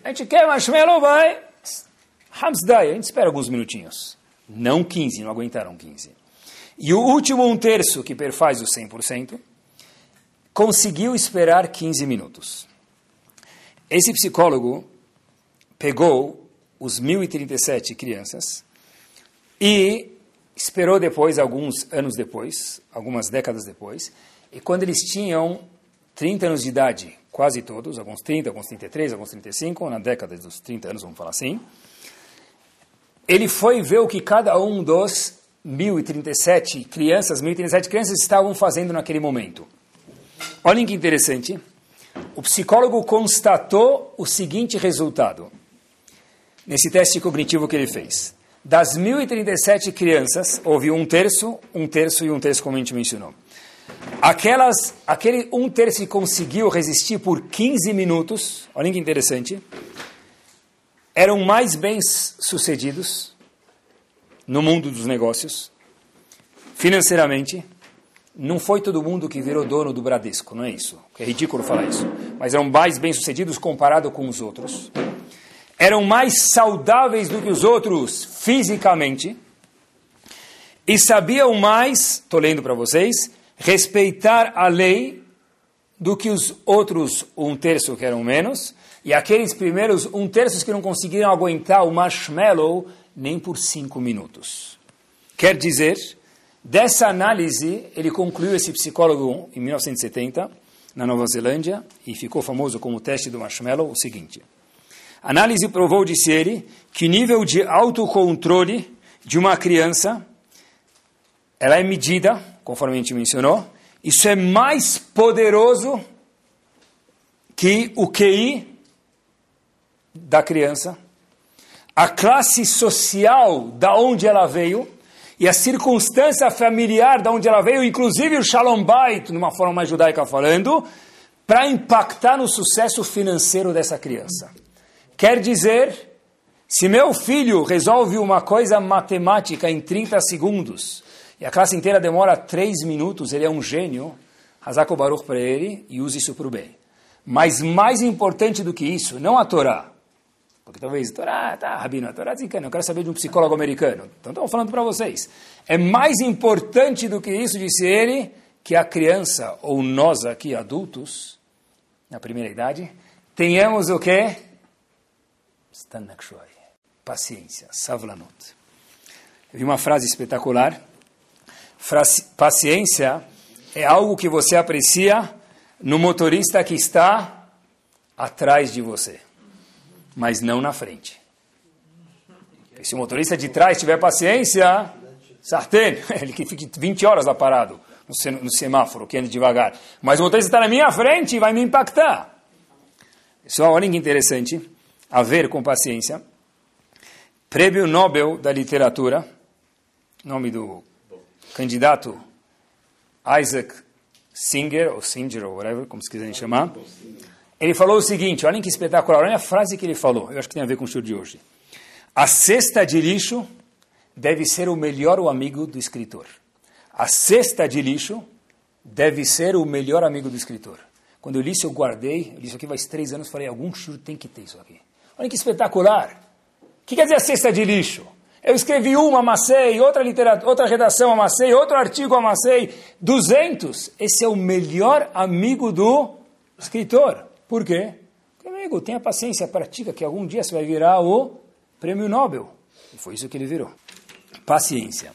A gente quer marshmallow, vai. Hamsdai, a gente espera alguns minutinhos. Não 15, não aguentaram 15. E o último um terço, que perfaz o 100%, conseguiu esperar 15 minutos. Esse psicólogo pegou os 1.037 crianças e esperou depois, alguns anos depois, algumas décadas depois, e quando eles tinham 30 anos de idade, quase todos, alguns 30, alguns 33, alguns 35, na década dos 30 anos, vamos falar assim, ele foi ver o que cada um dos 1.037 crianças, 1.037 crianças estavam fazendo naquele momento. Olhem que interessante. O psicólogo constatou o seguinte resultado nesse teste cognitivo que ele fez. Das 1.037 crianças, houve um terço, um terço e um terço, como a gente mencionou. Aquelas, aquele um terço que conseguiu resistir por 15 minutos, olha que interessante, eram mais bem-sucedidos no mundo dos negócios, financeiramente. Não foi todo mundo que virou dono do Bradesco, não é isso. É ridículo falar isso. Mas eram mais bem-sucedidos comparado com os outros eram mais saudáveis do que os outros fisicamente e sabiam mais, estou lendo para vocês, respeitar a lei do que os outros um terço que eram menos e aqueles primeiros um terço que não conseguiram aguentar o marshmallow nem por cinco minutos. Quer dizer, dessa análise, ele concluiu esse psicólogo em 1970 na Nova Zelândia e ficou famoso como o teste do marshmallow, o seguinte. Análise provou, disse ele, que o nível de autocontrole de uma criança, ela é medida, conforme a gente mencionou, isso é mais poderoso que o QI da criança, a classe social da onde ela veio e a circunstância familiar da onde ela veio, inclusive o Shalom Bait, numa forma mais judaica falando, para impactar no sucesso financeiro dessa criança. Quer dizer, se meu filho resolve uma coisa matemática em 30 segundos e a classe inteira demora 3 minutos, ele é um gênio, Hazako Baruch para ele e use isso para o bem. Mas mais importante do que isso, não a Torá. Porque talvez, Torá, tá, Rabino, a Torá desencana, eu quero saber de um psicólogo americano. Então estou falando para vocês. É mais importante do que isso, disse ele, que a criança, ou nós aqui adultos, na primeira idade, tenhamos o quê? Paciência, savlanut. Eu vi uma frase espetacular. Paciência é algo que você aprecia no motorista que está atrás de você. mas não na frente. E se o motorista de trás tiver paciência, sartén, ele que fique 20 horas lá parado no semáforo, que anda devagar. Mas o motorista está na minha frente e vai me impactar. Pessoal, olha que interessante, a ver com paciência. Prêmio Nobel da Literatura, nome do candidato Isaac Singer, ou Singer, ou whatever, como se quiserem chamar. Ele falou o seguinte, olhem que espetacular, olha a frase que ele falou, eu acho que tem a ver com o show de hoje. A cesta de lixo deve ser o melhor amigo do escritor. A cesta de lixo deve ser o melhor amigo do escritor. Quando eu li isso, eu guardei, eu li isso aqui faz três anos, falei, algum churro tem que ter isso aqui. Olha que espetacular. O que quer dizer a cesta de lixo? Eu escrevi uma, amassei, outra, outra redação, amassei, outro artigo, amassei, 200. Esse é o melhor amigo do escritor. Por quê? Porque, amigo, tenha paciência, pratica, que algum dia você vai virar o prêmio Nobel. E foi isso que ele virou. Paciência.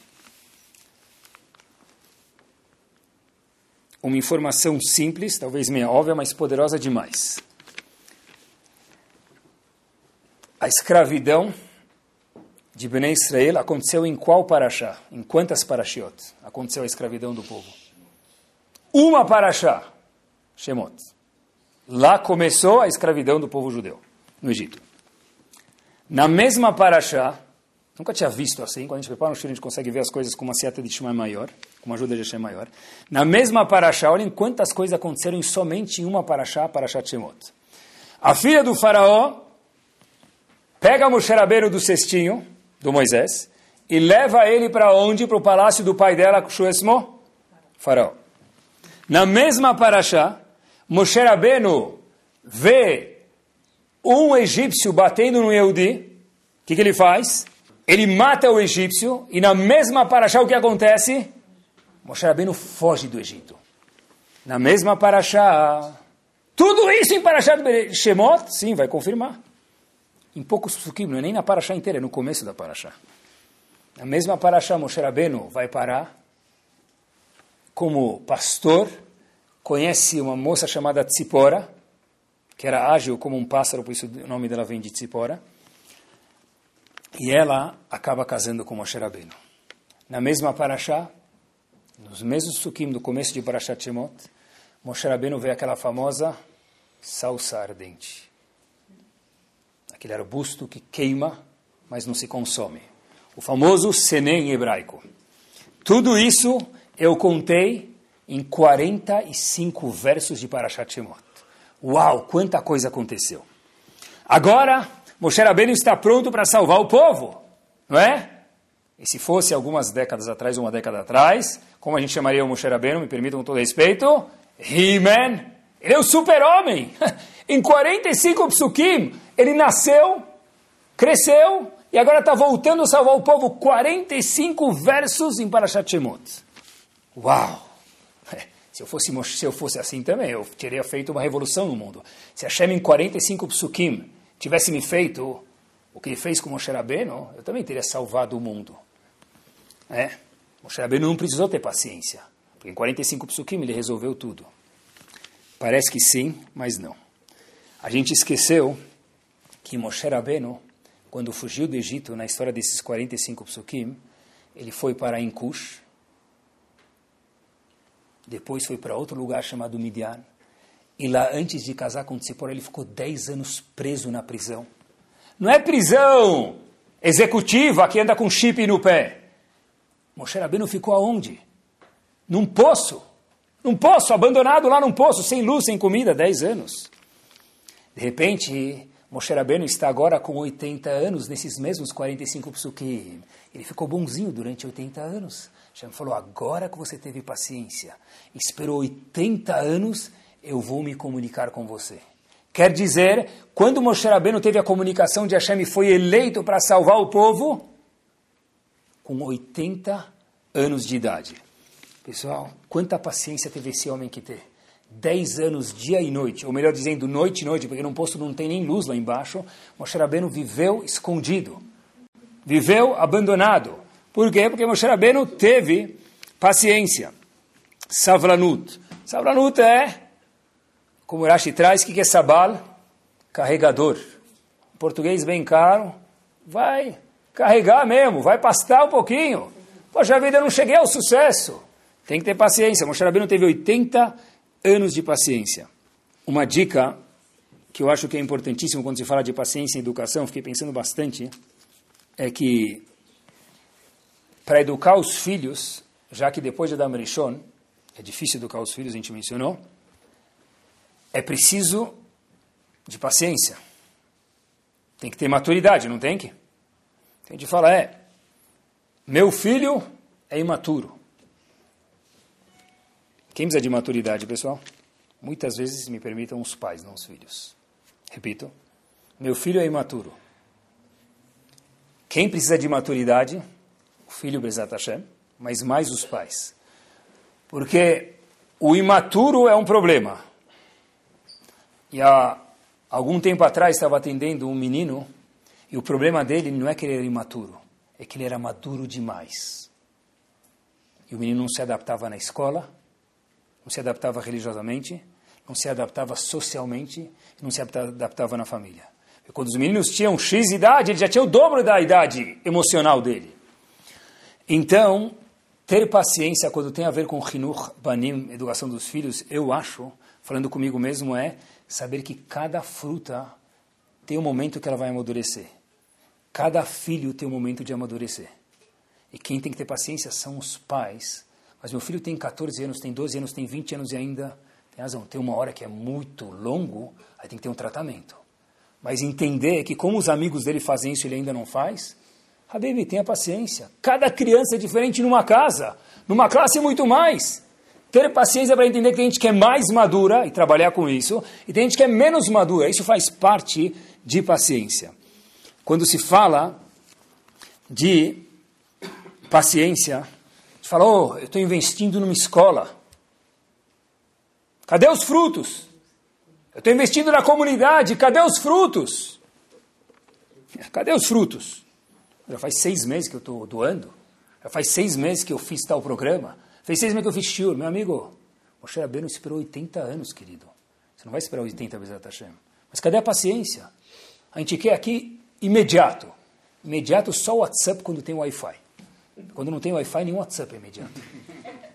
Uma informação simples, talvez meio óbvia, mas poderosa demais. A escravidão de Bnei Israel aconteceu em qual paraxá? Em quantas parashiot aconteceu a escravidão do povo? Uma paraxá, Shemot. Lá começou a escravidão do povo judeu, no Egito. Na mesma paraxá, nunca tinha visto assim, quando a gente prepara um shur, a gente consegue ver as coisas com uma seta de Shema maior, com uma ajuda de Hashem maior. Na mesma paraxá, olhem quantas coisas aconteceram somente em uma paraxá, paraxá Shemot. A filha do faraó pega Moshe Rabbeinu do cestinho, do Moisés, e leva ele para onde? Para o palácio do pai dela, Shuesmo? Faraó. Na mesma paraxá, Moshe Rabbeinu vê um egípcio batendo no Yehudi, o que, que ele faz? Ele mata o egípcio, e na mesma paraxá o que acontece? Moshe foge do Egito. Na mesma paraxá. Tudo isso em paraxá de Shemot? Sim, vai confirmar. Em poucos psukim, não é nem na paraxá inteira, é no começo da paraxá. Na mesma paraxá, Moshe Rabbeinu vai parar como pastor, conhece uma moça chamada Tzipora, que era ágil como um pássaro, por isso o nome dela vem de Tzipora. E ela acaba casando com Moshe Rabbeinu. Na mesma paraxá, nos mesmos sukim do começo de Parashat Shemot, Moshe Rabbeinu vê aquela famosa salsa ardente. Aquele arbusto que queima, mas não se consome. O famoso senem hebraico. Tudo isso eu contei em 45 versos de Parashat Shemot. Uau, quanta coisa aconteceu. Agora, Moshe Rabbeinu está pronto para salvar o povo, não é? E se fosse algumas décadas atrás, uma década atrás, como a gente chamaria o Moshe Rabbeinu, me permitam com todo respeito, He-Man, ele é o super-homem. em 45 psukim, ele nasceu, cresceu, e agora está voltando a salvar o povo. 45 versos em Parashat Shemot. Uau! Se eu fosse, se eu fosse assim também, eu teria feito uma revolução no mundo. Se Hashem em 45 psukim tivesse me feito o que ele fez com Moshe Rabbeinu, eu também teria salvado o mundo. É? Moshe Rabbeinu não precisou ter paciência, porque em 45 psukim ele resolveu tudo. Parece que sim, mas não. A gente esqueceu que Moshe Rabbeinu, quando fugiu do Egito, na história desses 45 psukim, ele foi para Inkush, depois foi para outro lugar chamado Midian. E lá, antes de casar com Tzipora, ele ficou 10 anos preso na prisão. Não é prisão executiva que anda com chip no pé. Moshe Rabbeinu ficou aonde? Num poço. Num poço, abandonado lá num poço, sem luz, sem comida, 10 anos. De repente, Moshe Rabbeinu está agora com 80 anos, nesses mesmos 45 psukim. Ele ficou bonzinho durante 80 anos. Hashem falou, agora que você teve paciência, esperou 80 anos, eu vou me comunicar com você. Quer dizer, quando Moshe Rabbeinu teve a comunicação de Hashem e foi eleito para salvar o povo, com 80 anos de idade. Pessoal, quanta paciência teve esse homem que ter? 10 anos, dia e noite, ou melhor dizendo, noite e noite, porque num posto não tem nem luz lá embaixo, Moshe Rabbeinu viveu escondido, viveu abandonado, por quê? Porque Moshe Rabbeinu teve paciência. Savlanut. Savlanut é, como Rashi traz, o que é sabal? Carregador. português bem caro, vai carregar mesmo, vai pastar um pouquinho. Poxa vida, eu não cheguei ao sucesso. Tem que ter paciência. Moshe Rabbeinu teve 80 anos de paciência. Uma dica que eu acho que é importantíssimo quando se fala de paciência e educação, fiquei pensando bastante, é que para educar os filhos, já que depois de Adam Rishon, é difícil educar os filhos, a gente mencionou, é preciso de paciência. Tem que ter maturidade, não tem que? A gente fala, é, meu filho é imaturo. Quem precisa de maturidade, pessoal? Muitas vezes me permitam os pais, não os filhos. Repito, meu filho é imaturo. Quem precisa de maturidade? O filho, Bezat Hashem, mas mais os pais. Porque o imaturo é um problema. E há algum tempo atrás estava atendendo um menino e o problema dele não é que ele era imaturo, é que ele era maduro demais. E o menino não se adaptava na escola, não se adaptava religiosamente, não se adaptava socialmente, não se adaptava na família. E quando os meninos tinham X idade, ele já tinha o dobro da idade emocional dele. Então, ter paciência quando tem a ver com Hinur Banim, educação dos filhos, eu acho, falando comigo mesmo, é saber que cada fruta tem um momento que ela vai amadurecer. Cada filho tem um momento de amadurecer. E quem tem que ter paciência são os pais. Mas meu filho tem 14 anos, tem 12 anos, tem 20 anos e ainda tem razão. Tem uma hora que é muito longo, aí tem que ter um tratamento. Mas entender que como os amigos dele fazem isso, ele ainda não faz. Habib, tenha paciência. Cada criança é diferente numa casa, numa classe muito mais. Ter paciência para entender que tem gente que é mais madura e trabalhar com isso, e tem gente que é menos madura. Isso faz parte de paciência. Quando se fala de paciência, fala, oh, eu estou investindo numa escola. Cadê os frutos? Eu estou investindo na comunidade, cadê os frutos? Cadê os frutos? Já faz seis meses que eu estou doando. Já faz seis meses que eu fiz tal programa. Faz seis meses que eu fiz shiur. Meu amigo, Moshe Rabbeinu esperou 80 anos, querido. Você não vai esperar 80 vezes Hashem. Mas cadê a paciência? A gente quer aqui imediato. Imediato só o WhatsApp quando tem Wi-Fi. Quando não tem Wi-Fi, nenhum WhatsApp é imediato.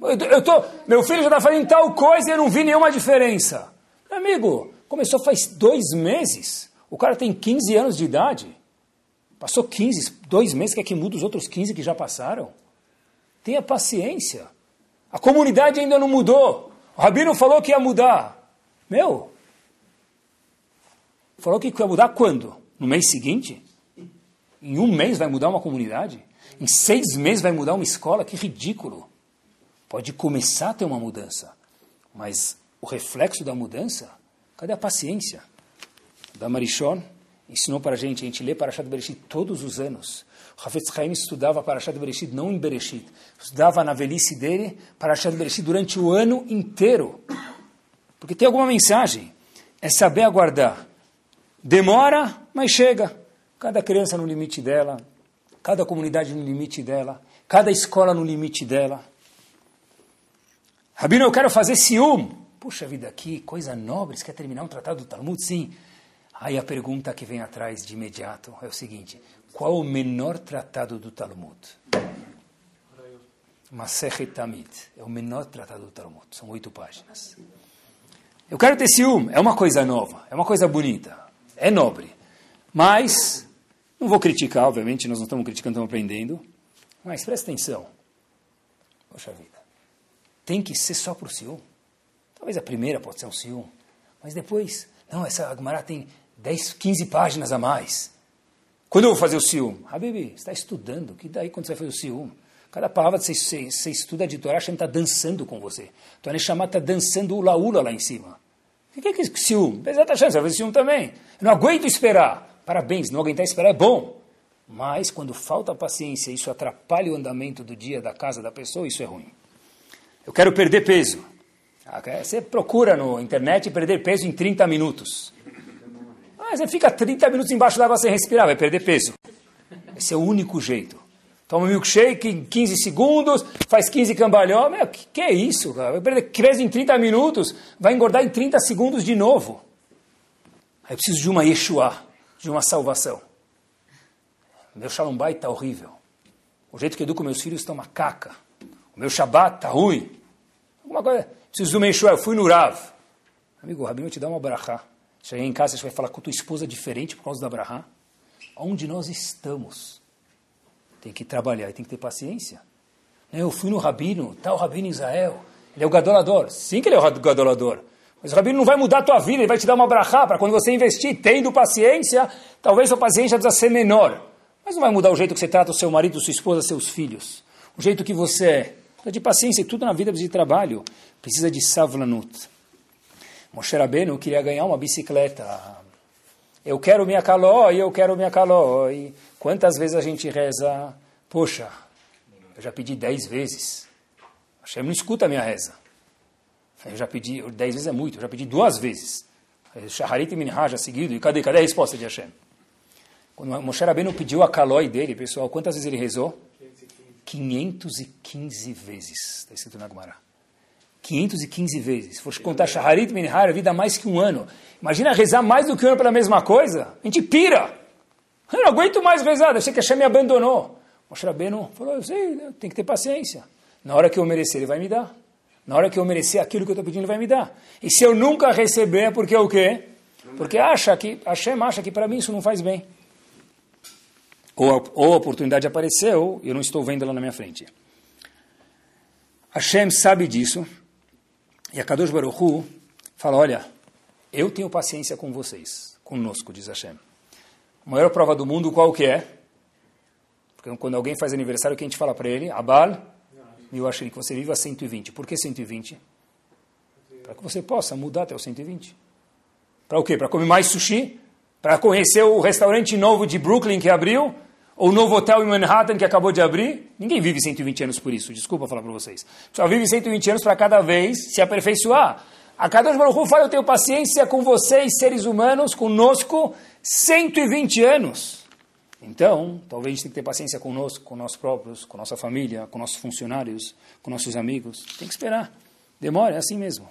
Eu tô, meu filho já está fazendo tal coisa e eu não vi nenhuma diferença. Amigo, começou faz dois meses. O cara tem 15 anos de idade. Passou 15, dois meses, quer que muda os outros 15 que já passaram? Tenha paciência. A comunidade ainda não mudou. O Rabino falou que ia mudar. Meu, falou que ia mudar quando? No mês seguinte? Em um mês vai mudar uma comunidade? Em seis meses vai mudar uma escola? Que ridículo. Pode começar a ter uma mudança, mas o reflexo da mudança, cadê a paciência? Da Marichon ensinou para a gente, a gente lê Parashat Bereshit todos os anos. O Hafetz Haim estudava Parashat Bereshit não em Bereshit, estudava na velhice dele Parashat Bereshit durante o ano inteiro. Porque tem alguma mensagem, é saber aguardar. Demora, mas chega. Cada criança no limite dela, cada comunidade no limite dela, cada escola no limite dela. Rabino, eu quero fazer ciúme. Puxa vida, que coisa nobre, você quer terminar um tratado do Talmud? Sim. Aí a pergunta que vem atrás de imediato é o seguinte: qual o menor tratado do Talmud? Masechet. É o menor tratado do Talmud. São oito páginas. Eu quero ter ciúme. É uma coisa nova. É uma coisa bonita. É nobre. Mas, não vou criticar, obviamente, nós não estamos criticando, estamos aprendendo. Mas presta atenção. Poxa vida. Tem que ser só para o ciúme. Talvez a primeira pode ser um ciúme. Mas depois, não, essa Agmará tem 10, 15 páginas a mais. Quando eu vou fazer o ciúme? Bebê, você está estudando. Que daí quando você vai fazer o ciúme? Cada palavra que você, você estuda de Torá, Hashem está dançando com você. Então, Neshama está dançando o laula lá em cima. O que é que é ciúme? Hashem, você vai fazer ciúme também. Eu não aguento esperar. Parabéns, não aguentar esperar é bom. Mas quando falta paciência, isso atrapalha o andamento do dia, da casa da pessoa, isso é ruim. Eu quero perder peso. Ah, você procura no internet perder peso em 30 minutos. Ah, você fica 30 minutos embaixo d'água sem respirar, vai perder peso. Esse é o único jeito. Toma um milkshake em 15 segundos, faz 15 cambalhões. Meu, que, que é isso, cara? Vai perder peso em 30 minutos, vai engordar em 30 segundos de novo. Aí eu preciso de uma Yeshua, de uma salvação. Meu Shalom Bay está horrível. O jeito que educo meus filhos está uma caca. O meu Shabbat está ruim. Alguma coisa. Preciso Yeshua. Eu fui no Rav. Amigo, o Rabino te dá uma brachá. Cheguei em casa, você vai falar com tua esposa diferente por causa da brachá. Onde nós estamos? Tem que trabalhar e tem que ter paciência. Eu fui no Rabino, tal tá Rabino Israel. Ele é o gadolador. Sim que ele é o gadolador. Mas o Rabino não vai mudar a tua vida, ele vai te dar uma brachá para quando você investir, tendo paciência, talvez a paciência precisa ser menor. Mas não vai mudar o jeito que você trata o seu marido, sua esposa, seus filhos. O jeito que você é. Precisa de paciência, tudo na vida precisa de trabalho. Precisa de savlanut. Moshe Rabbeinu queria ganhar uma bicicleta. Eu quero minha caló eu quero minha caló. E quantas vezes a gente reza? Poxa, eu já pedi dez vezes. Hashem não escuta a minha reza. Eu já pedi, dez vezes é muito, eu já pedi duas vezes. Shaharit e Minhaj seguido, e cadê, cadê a resposta de Hashem? Quando Moshe Rabbeinu pediu a calói dele, pessoal, quantas vezes ele rezou? 515 vezes, está escrito na Gemara. 515 vezes. Se for contar Shaharit Minhaj, a vida mais que um ano. Imagina rezar mais do que um ano pela mesma coisa. A gente pira. Eu não aguento mais rezar, achei que Hashem me abandonou. Moshe Rabbeinu falou, eu sei, tem que ter paciência. Na hora que eu merecer, ele vai me dar. Na hora que eu merecer aquilo que eu estou pedindo, ele vai me dar. E se eu nunca receber, é porque o quê? Porque acha que, Hashem acha que para mim isso não faz bem. Ou a, ou a oportunidade apareceu e eu não estou vendo ela na minha frente. Hashem sabe disso. E a Kadosh Baruch Hu fala, olha, eu tenho paciência com vocês, conosco, diz Hashem. A maior prova do mundo qual que é? Porque quando alguém faz aniversário, o que a gente fala para ele? Abal, eu acho que você viva 120. Por que 120? Para que você possa mudar até o 120. Para o quê? Para comer mais sushi? Para conhecer o restaurante novo de Brooklyn que abriu? Ou o novo hotel em Manhattan que acabou de abrir? Ninguém vive 120 anos por isso, desculpa falar para vocês. Só vive 120 anos para cada vez se aperfeiçoar. A cada Baruch fala, eu tenho paciência com vocês, seres humanos, conosco, 120 anos. Então, talvez a gente tenha que ter paciência conosco, com nós próprios, com nossa família, com nossos funcionários, com nossos amigos. Tem que esperar. Demora, é assim mesmo.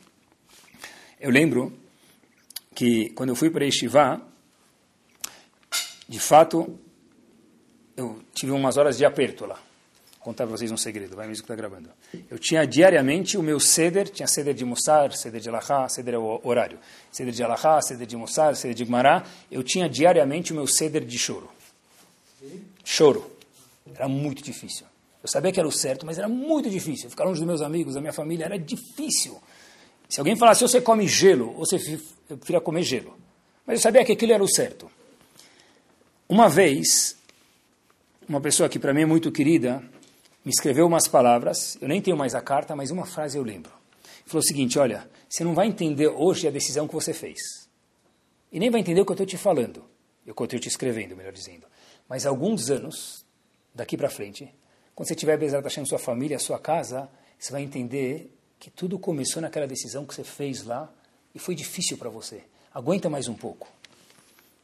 Eu lembro que quando eu fui para Estivá, de fato, eu tive umas horas de aperto lá. Vou contar para vocês um segredo, vai mesmo que está gravando. Eu tinha diariamente o meu ceder, tinha ceder de Mussar, ceder de Alahá, ceder é o horário. Ceder de Alahá, ceder de Mussar, ceder de Gmará. Eu tinha diariamente o meu ceder de choro. Choro. Era muito difícil. Eu sabia que era o certo, mas era muito difícil. Ficar longe dos meus amigos, da minha família, era difícil. Se alguém falasse, você come gelo, ou você eu preferia comer gelo. Mas eu sabia que aquilo era o certo. Uma vez, uma pessoa que para mim é muito querida, me escreveu umas palavras, eu nem tenho mais a carta, mas uma frase eu lembro. Falou o seguinte, olha, você não vai entender hoje a decisão que você fez. E nem vai entender o que eu estou te falando, o que eu estou te escrevendo, melhor dizendo. Mas alguns anos, daqui para frente, quando você tiver Bezerra Hashem sua família, sua casa, você vai entender que tudo começou naquela decisão que você fez lá e foi difícil para você. Aguenta mais um pouco.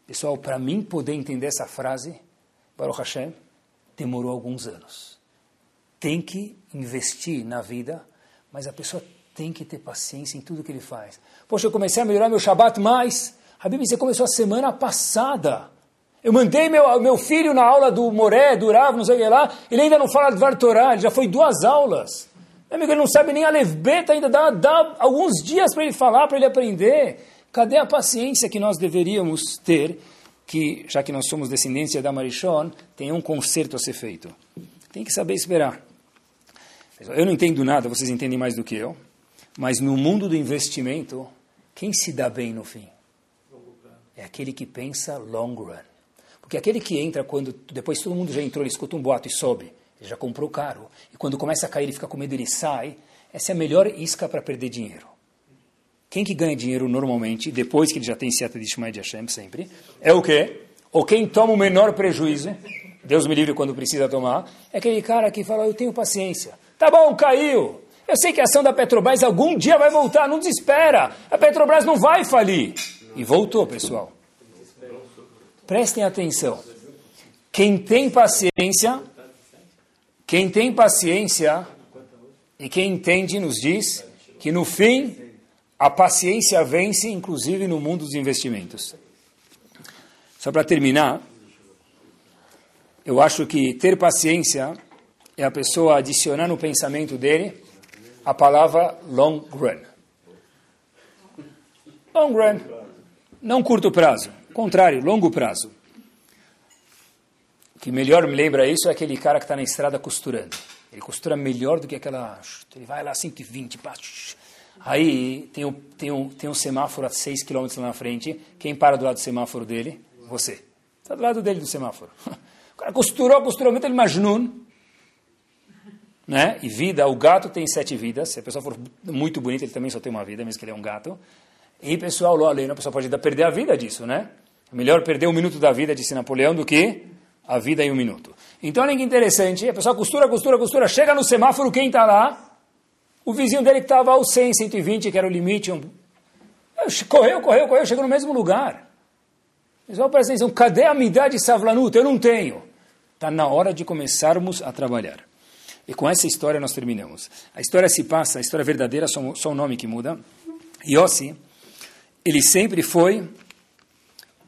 Pessoal, para mim poder entender essa frase, Baruch Hashem, demorou alguns anos. Tem que investir na vida, mas a pessoa tem que ter paciência em tudo que ele faz. Poxa, eu comecei a melhorar meu Shabat mais. Habib, você começou a semana passada. Eu mandei meu, meu filho na aula do Moré, do Rav, não sei o que lá, ele ainda não fala de Vartorá, ele já foi duas aulas. Meu amigo, ele não sabe nem a levbeta, ainda dá, dá alguns dias para ele falar, para ele aprender. Cadê a paciência que nós deveríamos ter, que, já que nós somos descendência da Marichon, tem um conserto a ser feito? Tem que saber esperar. Eu não entendo nada, vocês entendem mais do que eu, mas no mundo do investimento, quem se dá bem no fim? É aquele que pensa long run. Porque aquele que entra quando depois todo mundo já entrou, ele escuta um boato e sobe, ele já comprou caro. E quando começa a cair, ele fica com medo, ele sai. Essa é a melhor isca para perder dinheiro. Quem que ganha dinheiro normalmente, depois que ele já tem seta de Shemai de Hashem sempre, é o quê? Ou quem toma o menor prejuízo, Deus me livre quando precisa tomar, é aquele cara que fala, eu tenho paciência. Tá bom, caiu. Eu sei que a ação da Petrobras algum dia vai voltar, não desespera. A Petrobras não vai falir. E voltou, pessoal. Prestem atenção. Quem tem paciência, quem tem paciência e quem entende nos diz que no fim a paciência vence, inclusive no mundo dos investimentos. Só para terminar, eu acho que ter paciência é a pessoa adicionar no pensamento dele a palavra long run. Long run, não curto prazo, contrário, longo prazo. O que melhor me lembra isso é aquele cara que está na estrada costurando. Ele costura melhor do que aquela. Ele vai lá 120, pá, Aí tem um, tem, um, tem um semáforo a 6 km lá na frente. Quem para do lado do semáforo dele? Você. Está do lado dele do semáforo. O cara costurou, costurou muito, ele majnun. Né? E vida, o gato tem sete vidas. Se a pessoa for muito bonita, ele também só tem uma vida, mesmo que ele é um gato. E, pessoal, além, a pessoa pode perder a vida disso, né? É melhor perder um minuto da vida, disse Napoleão, do que a vida em um minuto. Então, olha que interessante, a pessoa costura, costura, costura, chega no semáforo, quem está lá? O vizinho dele que estava aos 100, 120, que era o limite, um... correu, correu, correu, chegou no mesmo lugar. Pessoal, presta atenção, cadê a midá de Savlanut? Eu não tenho. Está na hora de começarmos a trabalhar. E com essa história nós terminamos. A história se passa, a história verdadeira, só, só o nome que muda. Yossi, ele sempre foi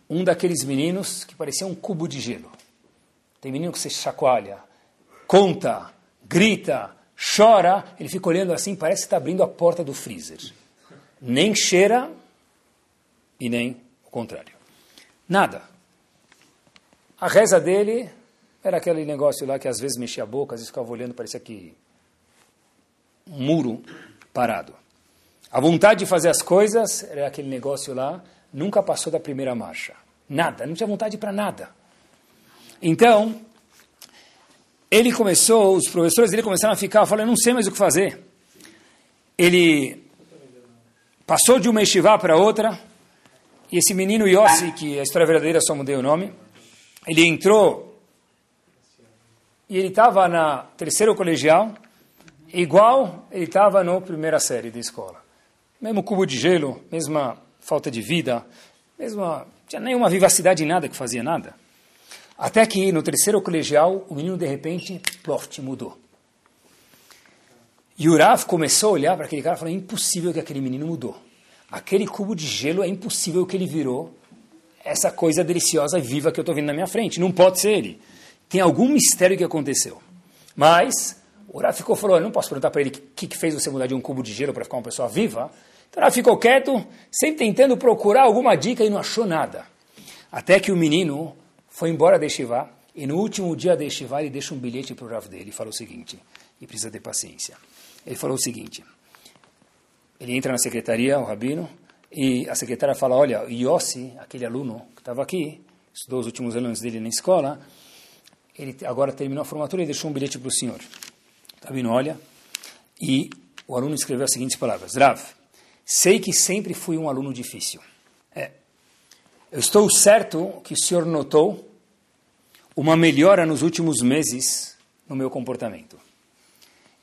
um daqueles meninos que parecia um cubo de gelo. Tem menino que se chacoalha, conta, grita, chora, ele fica olhando assim, parece que está abrindo a porta do freezer. Nem cheira e nem o contrário. Nada. A reza dele era aquele negócio lá que às vezes mexia a boca, às vezes ficava olhando, parecia que um muro parado. A vontade de fazer as coisas era aquele negócio lá, nunca passou da primeira marcha. Nada, não tinha vontade para nada. Então, ele começou, os professores dele começaram a ficar, falando, não sei mais o que fazer. Ele passou de uma estivá para outra, e esse menino Yossi, que a história verdadeira só mudei o nome, ele entrou, e ele estava na terceira colegial, igual ele estava na primeira série da escola. Mesmo cubo de gelo, mesma falta de vida, mesma, tinha nenhuma vivacidade em nada que fazia nada. Até que no terceiro colegial, o menino de repente, ploft, mudou. E o Rav começou a olhar para aquele cara e falou: impossível que aquele menino mudou. Aquele cubo de gelo é impossível que ele virou essa coisa deliciosa viva que eu estou vendo na minha frente. Não pode ser ele. Tem algum mistério que aconteceu. Mas o Rav ficou falou: eu não posso perguntar para ele o que, que fez você mudar de um cubo de gelo para ficar uma pessoa viva. Então Rav ficou quieto, sempre tentando procurar alguma dica e não achou nada. Até que o menino foi embora de Shivá, e no último dia de Shivá ele deixa um bilhete para o Rav dele e fala o seguinte, e precisa ter paciência. Ele falou o seguinte, ele entra na secretaria, o Rabino, e a secretária fala, olha, Yossi, aquele aluno que estava aqui, estudou os últimos anos dele na escola, ele agora terminou a formatura e deixou um bilhete para o senhor. O Rabino olha, e o aluno escreveu as seguintes palavras, Rav, sei que sempre fui um aluno difícil. É, eu estou certo que o senhor notou uma melhora nos últimos meses no meu comportamento.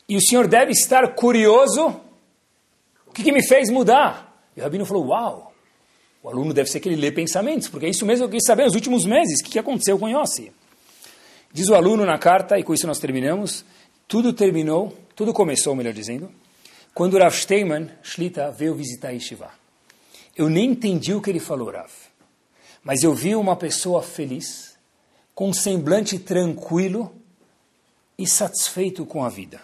E o senhor deve estar curioso o que, que me fez mudar. E o Rabino falou, uau, o aluno deve ser que ele lê pensamentos, porque é isso mesmo que eu quis saber nos últimos meses, o que, que aconteceu com Yossi. Diz o aluno na carta, e com isso nós terminamos, tudo terminou, tudo começou, melhor dizendo, quando Rav Steinman, Shlita, veio visitar Yeshiva. Eu nem entendi o que ele falou, Rav, mas eu vi uma pessoa feliz, com um semblante tranquilo e satisfeito com a vida.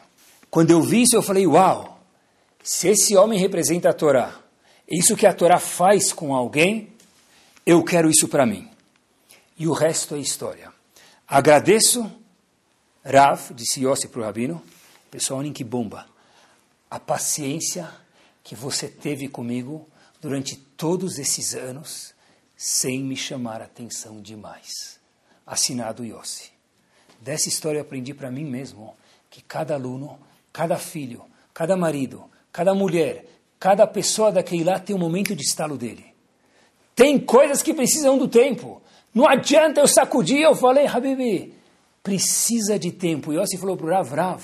Quando eu vi isso, eu falei: Uau, se esse homem representa a Torá, isso que a Torá faz com alguém, eu quero isso para mim. E o resto é história. Agradeço, Rav, disse Yossi para o Rabino, pessoal, olhem que bomba, a paciência que você teve comigo durante todos esses anos, sem me chamar atenção demais assinado Yossi. Dessa história eu aprendi para mim mesmo que cada aluno, cada filho, cada marido, cada mulher, cada pessoa daquele lá tem um momento de estalo dele. Tem coisas que precisam do tempo. Não adianta eu sacudir, eu falei, Habibi, precisa de tempo. Yossi falou para o Rav, Rav,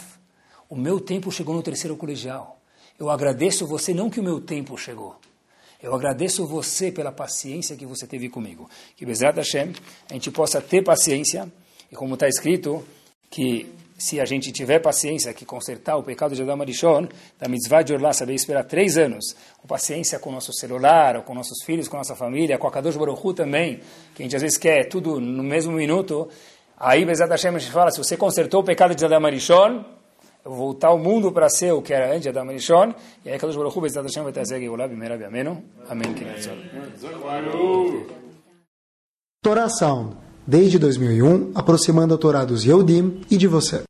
o meu tempo chegou no terceiro colegial. Eu agradeço você, não que o meu tempo chegou. Eu agradeço você pela paciência que você teve comigo. Que, Bezerra Hashem, a gente possa ter paciência, e como está escrito, que se a gente tiver paciência que consertar o pecado de Adam Arishon, da mitzvah de Orlá, saber esperar três anos, com paciência com o nosso celular, ou com nossos filhos, com a nossa família, com a Kadosh Baruch Hu também, que a gente às vezes quer tudo no mesmo minuto, aí Bezat Hashem a gente fala, se você consertou o pecado de Adam Arishon, voltar o mundo para ser o que era antes Adam Arishon, e aí Kadosh Baruch Hu, Bezat Hashem vai trazer a Geulah, Bimera, Amém. Amém. Torá Sound, desde 2001, aproximando a Torá dos Yehudim e de você.